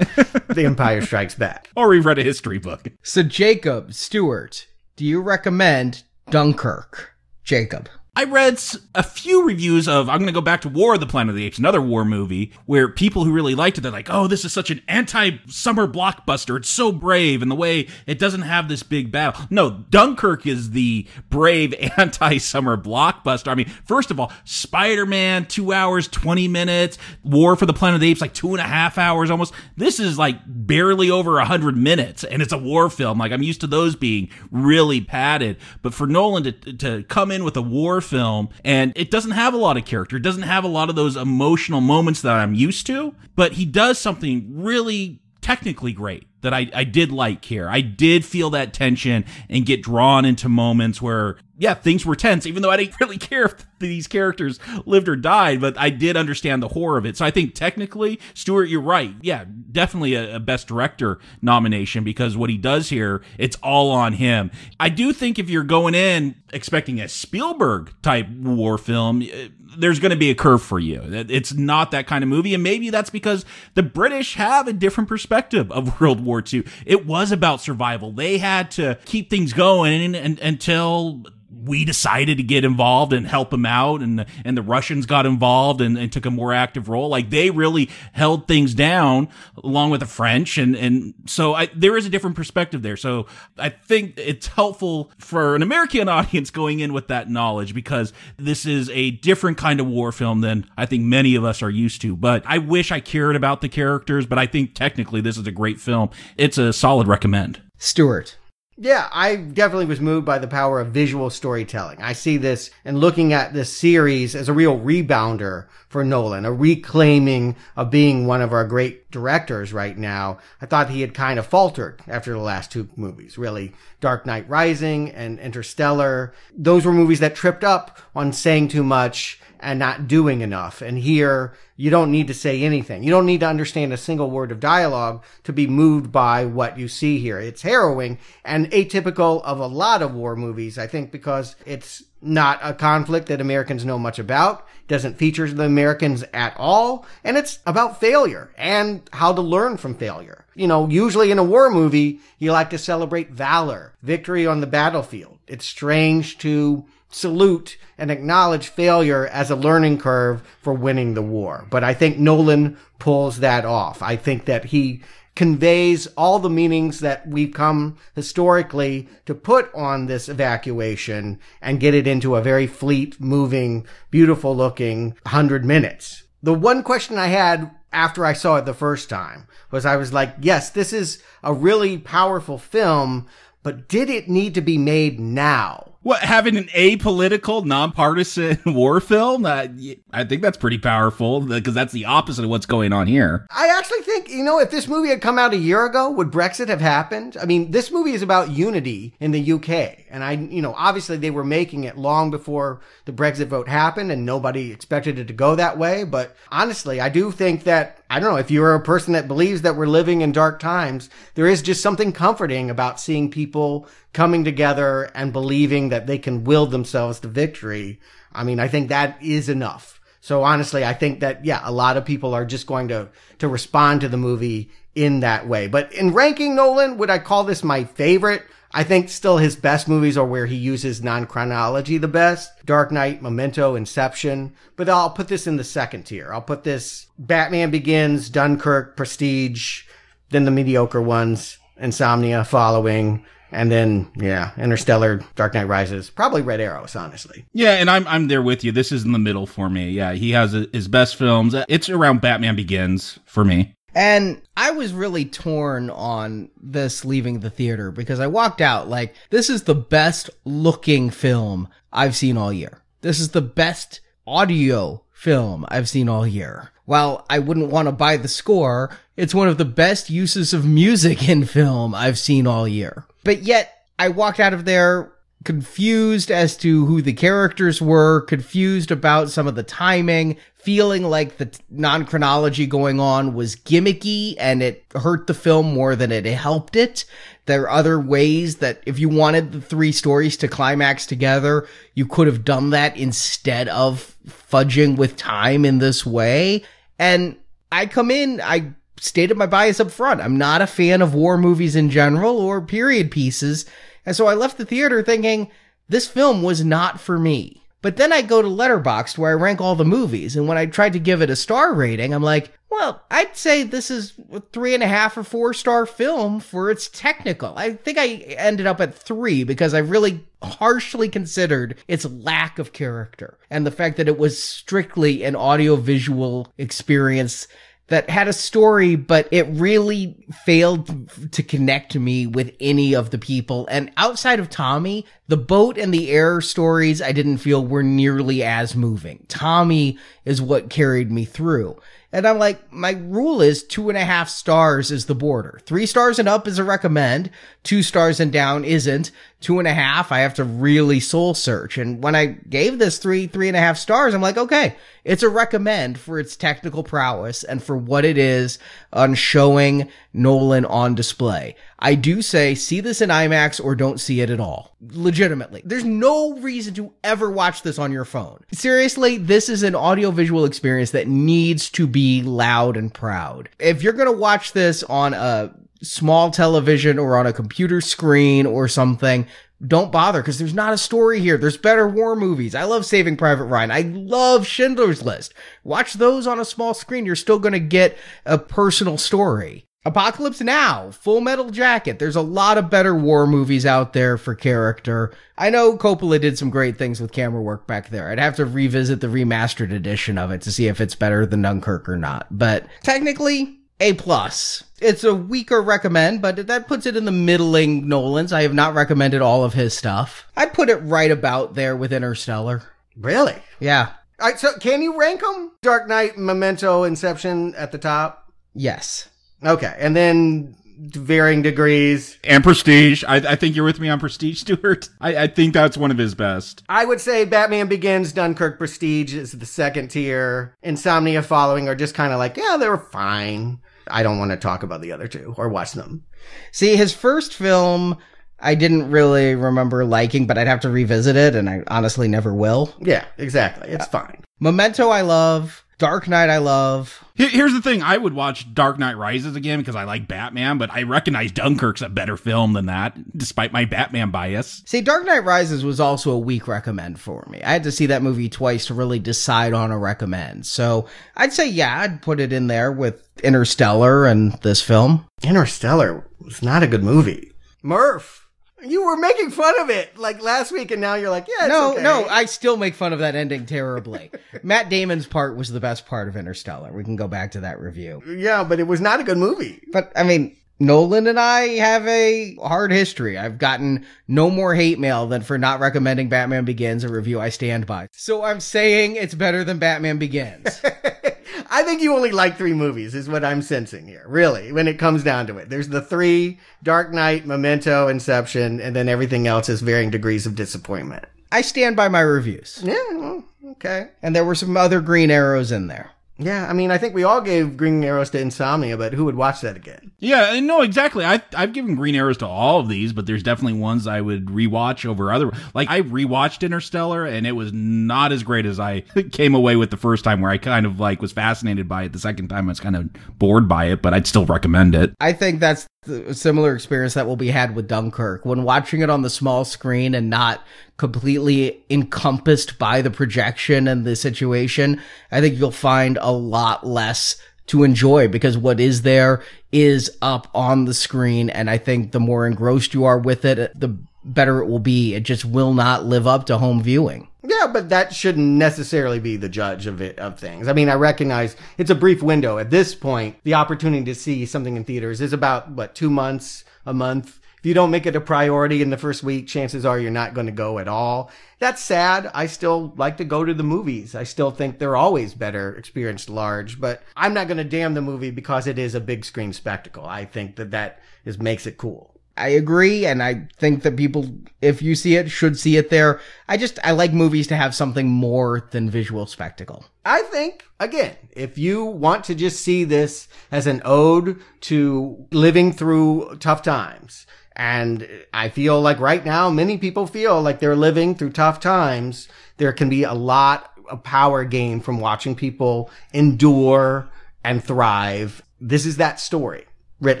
The Empire Strikes Back. Or we've read a history book. So, Jacob, Stuart, do you recommend Dunkirk? Jacob. I read a few reviews of, I'm going to go back to War of the Planet of the Apes, another war movie, where people who really liked it, they're like, oh, this is such an anti summer blockbuster. It's so brave in the way it doesn't have this big battle. No, Dunkirk is the brave anti summer blockbuster. I mean, first of all, Spider Man, two hours, 20 minutes, War for the Planet of the Apes, like two and a half hours almost. This is like barely over a hundred minutes, and it's a war film. Like, I'm used to those being really padded. But for Nolan to, to come in with a war film and it doesn't have a lot of character. It doesn't have a lot of those emotional moments that I'm used to, but he does something really technically great that I, I did like here. I did feel that tension and get drawn into moments where, yeah, things were tense, even though I didn't really care if these characters lived or died, but I did understand the horror of it. So I think technically, Stuart, you're right. Yeah, definitely a, a best director nomination because what he does here, it's all on him. I do think if you're going in expecting a Spielberg type war film, eh, there's going to be a curve for you. It's not that kind of movie. And maybe that's because the British have a different perspective of World War II. It was about survival. They had to keep things going until we decided to get involved and help them out and and the Russians got involved and, and, took a more active role. Like they really held things down along with the French and and so I, there is a different perspective there. So I think it's helpful for an American audience going in with that knowledge because this is a different kind of war film than I think many of us are used to. But I wish I cared about the characters but I think technically this is a great film. It's a solid recommend. Stuart yeah, I definitely was moved by the power of visual storytelling. I see this and looking at this series as a real rebounder for Nolan, a reclaiming of being one of our great directors right now. I thought he had kind of faltered after the last two movies, really. Dark Knight Rising and Interstellar. Those were movies that tripped up on saying too much and not doing enough. And here, you don't need to say anything. You don't need to understand a single word of dialogue to be moved by what you see here. It's harrowing and atypical of a lot of war movies, I think, because it's not a conflict that Americans know much about, doesn't feature the Americans at all, and it's about failure and how to learn from failure. You know, usually in a war movie, you like to celebrate valor, victory on the battlefield. It's strange to salute and acknowledge failure as a learning curve for winning the war. But I think Nolan pulls that off. I think that he conveys all the meanings that we've come historically to put on this evacuation and get it into a very fleet, moving, beautiful looking hundred minutes. The one question I had after I saw it the first time was I was like, yes, this is a really powerful film, but did it need to be made now? What having an apolitical, nonpartisan war film? Uh, I think that's pretty powerful because that's the opposite of what's going on here. I actually think you know if this movie had come out a year ago, would Brexit have happened? I mean, this movie is about unity in the UK, and I, you know, obviously they were making it long before the Brexit vote happened, and nobody expected it to go that way. But honestly, I do think that I don't know if you're a person that believes that we're living in dark times, there is just something comforting about seeing people coming together and believing that they can will themselves to victory. I mean, I think that is enough. So honestly, I think that, yeah, a lot of people are just going to, to respond to the movie in that way. But in ranking Nolan, would I call this my favorite? I think still his best movies are where he uses non-chronology the best. Dark Knight, Memento, Inception. But I'll put this in the second tier. I'll put this Batman Begins, Dunkirk, Prestige, then the mediocre ones, Insomnia following, and then yeah, Interstellar, Dark Knight Rises, probably Red Arrows, honestly. Yeah, and I'm I'm there with you. This is in the middle for me. Yeah, he has his best films. It's around Batman Begins for me. And I was really torn on this leaving the theater because I walked out like, this is the best looking film I've seen all year. This is the best audio film I've seen all year. While I wouldn't want to buy the score, it's one of the best uses of music in film I've seen all year. But yet, I walked out of there confused as to who the characters were, confused about some of the timing, feeling like the non chronology going on was gimmicky and it hurt the film more than it helped it. There are other ways that if you wanted the three stories to climax together, you could have done that instead of fudging with time in this way. And I come in, I stated my bias up front. I'm not a fan of war movies in general or period pieces. And so I left the theater thinking this film was not for me. But then I go to Letterboxd where I rank all the movies, and when I tried to give it a star rating, I'm like, well, I'd say this is a three and a half or four star film for its technical. I think I ended up at three because I really harshly considered its lack of character and the fact that it was strictly an audiovisual experience that had a story, but it really failed to connect me with any of the people. And outside of Tommy, the boat and the air stories I didn't feel were nearly as moving. Tommy is what carried me through. And I'm like, my rule is two and a half stars is the border. Three stars and up is a recommend. Two stars and down isn't. Two and a half, I have to really soul search. And when I gave this three, three and a half stars, I'm like, okay, it's a recommend for its technical prowess and for what it is on showing Nolan on display. I do say see this in IMAX or don't see it at all. Legitimately. There's no reason to ever watch this on your phone. Seriously, this is an audiovisual experience that needs to be loud and proud. If you're going to watch this on a small television or on a computer screen or something, don't bother because there's not a story here. There's better war movies. I love Saving Private Ryan. I love Schindler's List. Watch those on a small screen. You're still going to get a personal story. Apocalypse Now, Full Metal Jacket. There's a lot of better war movies out there for character. I know Coppola did some great things with camera work back there. I'd have to revisit the remastered edition of it to see if it's better than Dunkirk or not. But technically, A plus. It's a weaker recommend, but that puts it in the middling Nolan's. I have not recommended all of his stuff. I'd put it right about there with Interstellar. Really? Yeah. All right, so can you rank them? Dark Knight, Memento, Inception at the top? Yes. Okay, and then varying degrees. And Prestige. I, I think you're with me on Prestige, Stuart. I, I think that's one of his best. I would say Batman Begins, Dunkirk, Prestige is the second tier. Insomnia following are just kind of like, yeah, they were fine. I don't want to talk about the other two or watch them. See, his first film, I didn't really remember liking, but I'd have to revisit it, and I honestly never will. Yeah, exactly. It's fine. Memento, I love. Dark Knight, I love. Here's the thing: I would watch Dark Knight Rises again because I like Batman, but I recognize Dunkirk's a better film than that, despite my Batman bias. See, Dark Knight Rises was also a weak recommend for me. I had to see that movie twice to really decide on a recommend. So I'd say, yeah, I'd put it in there with Interstellar and this film. Interstellar was not a good movie. Murph, you were making fun of it like last week, and now you're like, yeah, it's no, okay. no, I still make fun of that ending terribly. Matt Damon's part was the best part of Interstellar. We can go back to that review. yeah, but it was not a good movie. But I mean, Nolan and I have a hard history. I've gotten no more hate mail than for not recommending Batman Begins, a review I stand by. So I'm saying it's better than Batman Begins. I think you only like three movies, is what I'm sensing here. Really, when it comes down to it, there's the three: Dark Knight, Memento, Inception, and then everything else is varying degrees of disappointment. I stand by my reviews. Yeah, well, okay. And there were some other green arrows in there. Yeah, I mean, I think we all gave Green Arrows to Insomnia, but who would watch that again? Yeah, no, exactly. I I've given green arrows to all of these, but there's definitely ones I would rewatch over other. Like I rewatched Interstellar, and it was not as great as I came away with the first time. Where I kind of like was fascinated by it. The second time, I was kind of bored by it, but I'd still recommend it. I think that's a similar experience that will be had with Dunkirk. When watching it on the small screen and not completely encompassed by the projection and the situation, I think you'll find a lot less to enjoy because what is there is up on the screen. And I think the more engrossed you are with it, the better it will be. It just will not live up to home viewing. Yeah, but that shouldn't necessarily be the judge of it of things. I mean, I recognize it's a brief window. At this point, the opportunity to see something in theaters is about what two months, a month. If you don't make it a priority in the first week, chances are you're not going to go at all. That's sad. I still like to go to the movies. I still think they're always better experienced large, but I'm not going to damn the movie because it is a big screen spectacle. I think that that is makes it cool. I agree, and I think that people, if you see it, should see it there. I just, I like movies to have something more than visual spectacle. I think, again, if you want to just see this as an ode to living through tough times, and I feel like right now, many people feel like they're living through tough times, there can be a lot of power gained from watching people endure and thrive. This is that story writ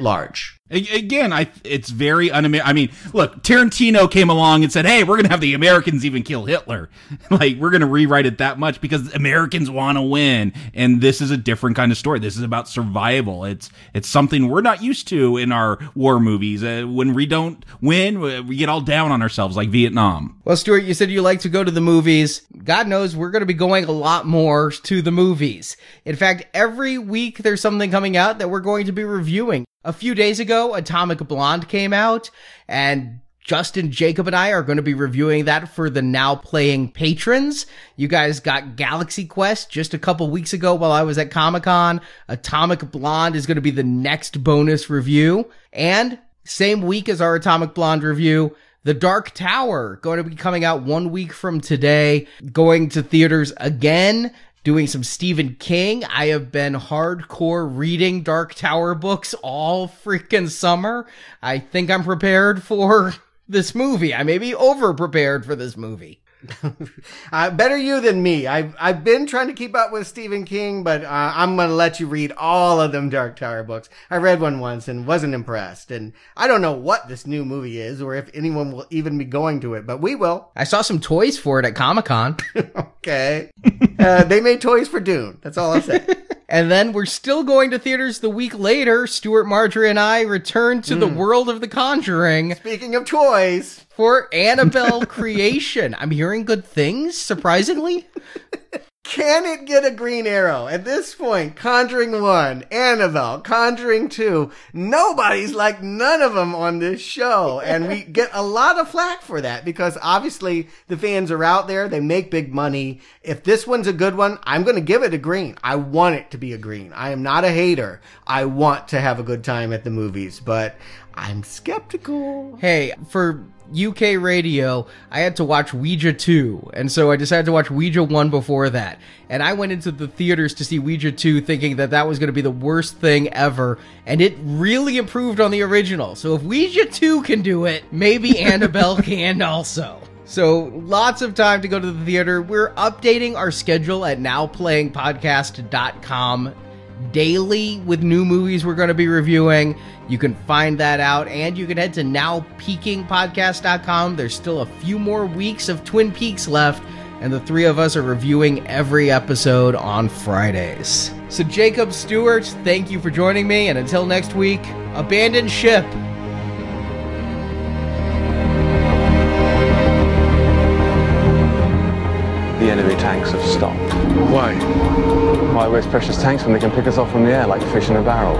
large. Again, I it's very un I mean, look, Tarantino came along and said, "Hey, we're going to have the Americans even kill Hitler." like we're going to rewrite it that much because Americans want to win, and this is a different kind of story. This is about survival. It's it's something we're not used to in our war movies. Uh, when we don't win, we we get all down on ourselves like Vietnam. Well, Stuart, you said you like to go to the movies. God knows we're going to be going a lot more to the movies. In fact, every week there's something coming out that we're going to be reviewing. A few days ago, Atomic Blonde came out, and Justin, Jacob, and I are going to be reviewing that for the now playing patrons. You guys got Galaxy Quest just a couple weeks ago while I was at Comic Con. Atomic Blonde is going to be the next bonus review. And same week as our Atomic Blonde review, The Dark Tower going to be coming out one week from today, going to theaters again doing some Stephen King. I have been hardcore reading Dark Tower books all freaking summer. I think I'm prepared for this movie. I may be over prepared for this movie. Uh, better you than me. I've I've been trying to keep up with Stephen King, but uh, I'm gonna let you read all of them Dark Tower books. I read one once and wasn't impressed, and I don't know what this new movie is or if anyone will even be going to it, but we will. I saw some toys for it at Comic Con. Okay. uh, they made toys for Dune. That's all I'll say. and then we're still going to theaters the week later. Stuart, Marjorie, and I return to the hmm. world of The Conjuring Speaking of toys, for Annabelle Creation. I'm hearing good things, surprisingly. can it get a green arrow? At this point, Conjuring 1, Annabelle, Conjuring 2, nobody's like none of them on this show. And we get a lot of flack for that because obviously the fans are out there. They make big money. If this one's a good one, I'm going to give it a green. I want it to be a green. I am not a hater. I want to have a good time at the movies, but I'm skeptical. Hey, for UK radio, I had to watch Ouija 2, and so I decided to watch Ouija 1 before that. And I went into the theaters to see Ouija 2 thinking that that was going to be the worst thing ever, and it really improved on the original. So if Ouija 2 can do it, maybe Annabelle can also. So lots of time to go to the theater. We're updating our schedule at nowplayingpodcast.com daily with new movies we're going to be reviewing. You can find that out and you can head to nowpeakingpodcast.com. There's still a few more weeks of Twin Peaks left and the three of us are reviewing every episode on Fridays. So Jacob Stuart, thank you for joining me and until next week, abandon ship. The enemy tanks have stopped. Why? Why waste precious tanks when they can pick us off from the air like fish in a barrel?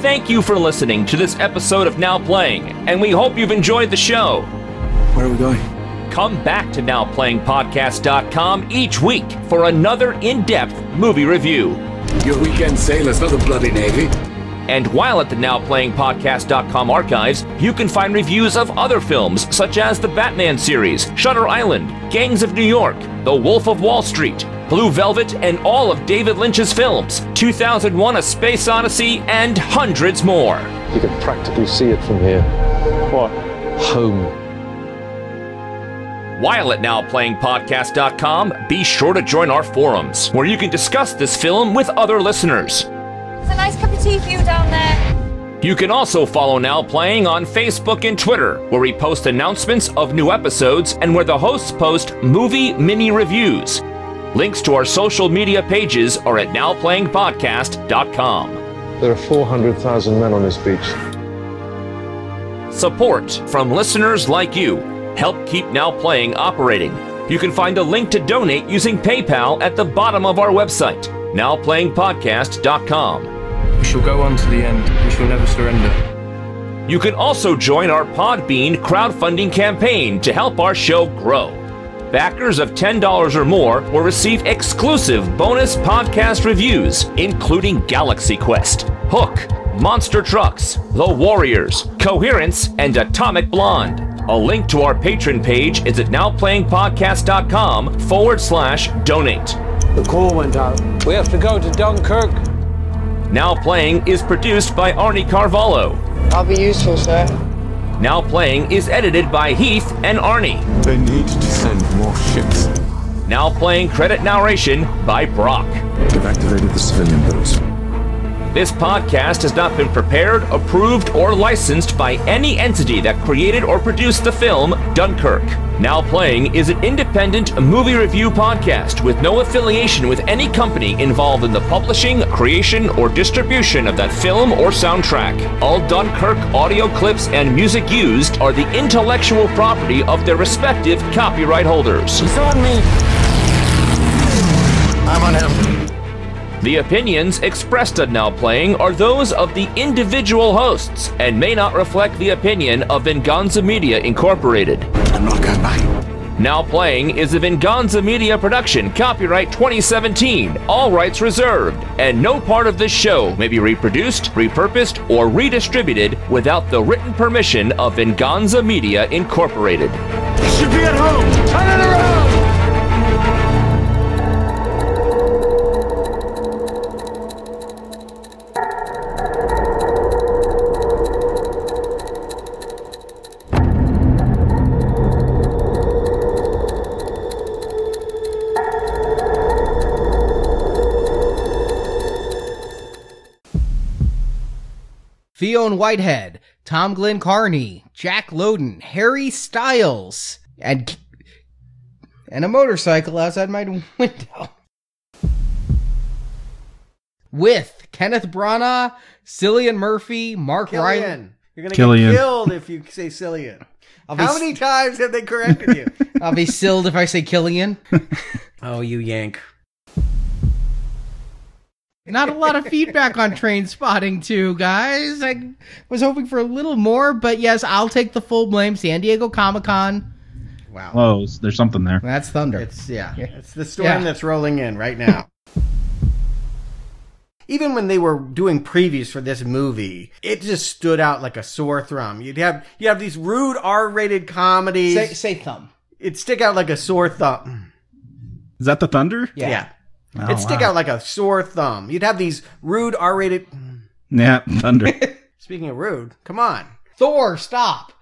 Thank you for listening to this episode of Now Playing, and we hope you've enjoyed the show. Where are we going? Come back to NowPlayingPodcast.com each week for another in depth movie review. Your weekend sailor's not the bloody navy. And while at the NowPlayingPodcast.com archives, you can find reviews of other films such as the Batman series, Shutter Island, Gangs of New York, The Wolf of Wall Street, Blue Velvet, and all of David Lynch's films, 2001 A Space Odyssey, and hundreds more. You can practically see it from here. What? Home. While at NowPlayingPodcast.com, be sure to join our forums, where you can discuss this film with other listeners. It's a nice cup of tea for you down there. You can also follow Now Playing on Facebook and Twitter, where we post announcements of new episodes and where the hosts post movie mini reviews. Links to our social media pages are at NowPlayingPodcast.com. There are 400,000 men on this beach. Support from listeners like you help keep Now Playing operating. You can find a link to donate using PayPal at the bottom of our website, nowplayingpodcast.com. We shall go on to the end. We shall never surrender. You can also join our Podbean crowdfunding campaign to help our show grow. Backers of $10 or more will receive exclusive bonus podcast reviews, including Galaxy Quest, Hook, Monster Trucks, The Warriors, Coherence, and Atomic Blonde. A link to our patron page is at nowplayingpodcast.com forward slash donate. The call went out. We have to go to Dunkirk. Now Playing is produced by Arnie Carvalho. I'll be useful, sir. Now Playing is edited by Heath and Arnie. They need to send more ships. Now Playing credit narration by Brock. They've activated the civilian boats. This podcast has not been prepared, approved, or licensed by any entity that created or produced the film Dunkirk. Now Playing is an independent movie review podcast with no affiliation with any company involved in the publishing, creation, or distribution of that film or soundtrack. All Dunkirk audio clips and music used are the intellectual property of their respective copyright holders. He's on me. I'm on him. The opinions expressed on Now Playing are those of the individual hosts and may not reflect the opinion of Venganza Media Incorporated. I'm not going back. Now Playing is a Venganza Media production, copyright 2017, all rights reserved, and no part of this show may be reproduced, repurposed, or redistributed without the written permission of Venganza Media Incorporated. He should be at home. Turn it around. Fionn Whitehead, Tom Glynn-Carney, Jack Lowden, Harry Styles, and and a motorcycle outside my window. With Kenneth Branagh, Cillian Murphy, Mark Rylance. Killian. You're gonna Killian. get killed if you say Cillian. I'll be How s- many times have they corrected you? I'll be silled if I say Killian. oh, you yank. Not a lot of feedback on Trainspotting, too, guys. I was hoping for a little more, but yes, I'll take the full blame. San Diego Comic Con. Wow. Oh, there's something there. That's thunder. It's yeah, it's the storm Yeah. that's rolling in right now. Even when they were doing previews for this movie, it just stood out like a sore thumb. You'd have you have these rude R-rated comedies. say, say thumb. It'd stick out like a sore thumb. Is that the thunder? yeah. Yeah. Oh, It'd stick wow. out like a sore thumb. You'd have these rude R-rated. Yeah, thunder. Speaking of rude, come on. Thor, stop.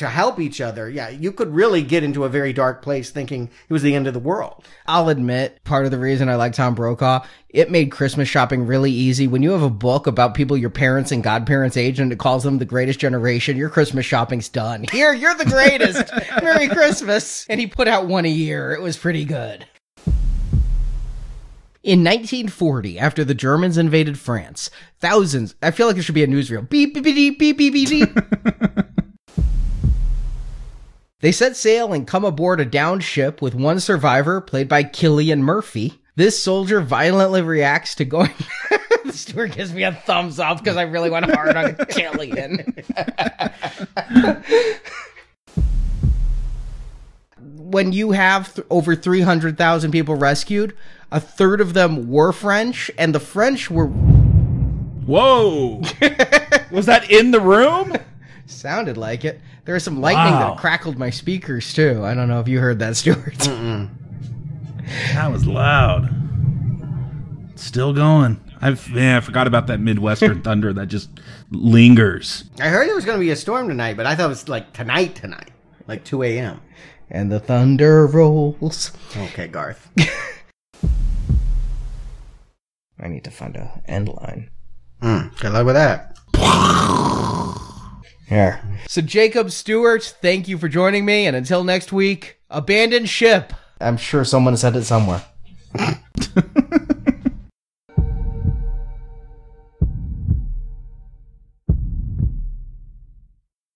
To help each other, yeah, you could really get into a very dark place thinking it was the end of the world. I'll admit, part of the reason I like Tom Brokaw, it made Christmas shopping really easy. When you have a book about people your parents and godparents age and it calls them the greatest generation, your Christmas shopping's done. Here, you're the greatest. Merry Christmas. And he put out one a year. It was pretty good. In 1940, after the Germans invaded France, thousands, I feel like it should be a newsreel. Beep, beep, beep, beep, beep, beep, beep. They set sail and come aboard a downed ship with one survivor, played by Killian Murphy. This soldier violently reacts to going. the steward gives me a thumbs up because I really went hard on Killian. when you have th- over 300,000 people rescued, a third of them were French, and the French were. Whoa! Was that in the room? Sounded like it. There was some lightning Wow. that crackled my speakers, too. I don't know if you heard that, Stuart. That was loud. Still going. I've yeah, I forgot about that Midwestern thunder that just lingers. I heard there was going to be a storm tonight, but I thought it was like tonight, tonight, like 2 a.m. And the thunder rolls. Okay, Garth. I need to find a end line. Mm, good luck with that. Here. So, Jacob Stuart, thank you for joining me. And until next week, abandon ship. I'm sure someone said it somewhere.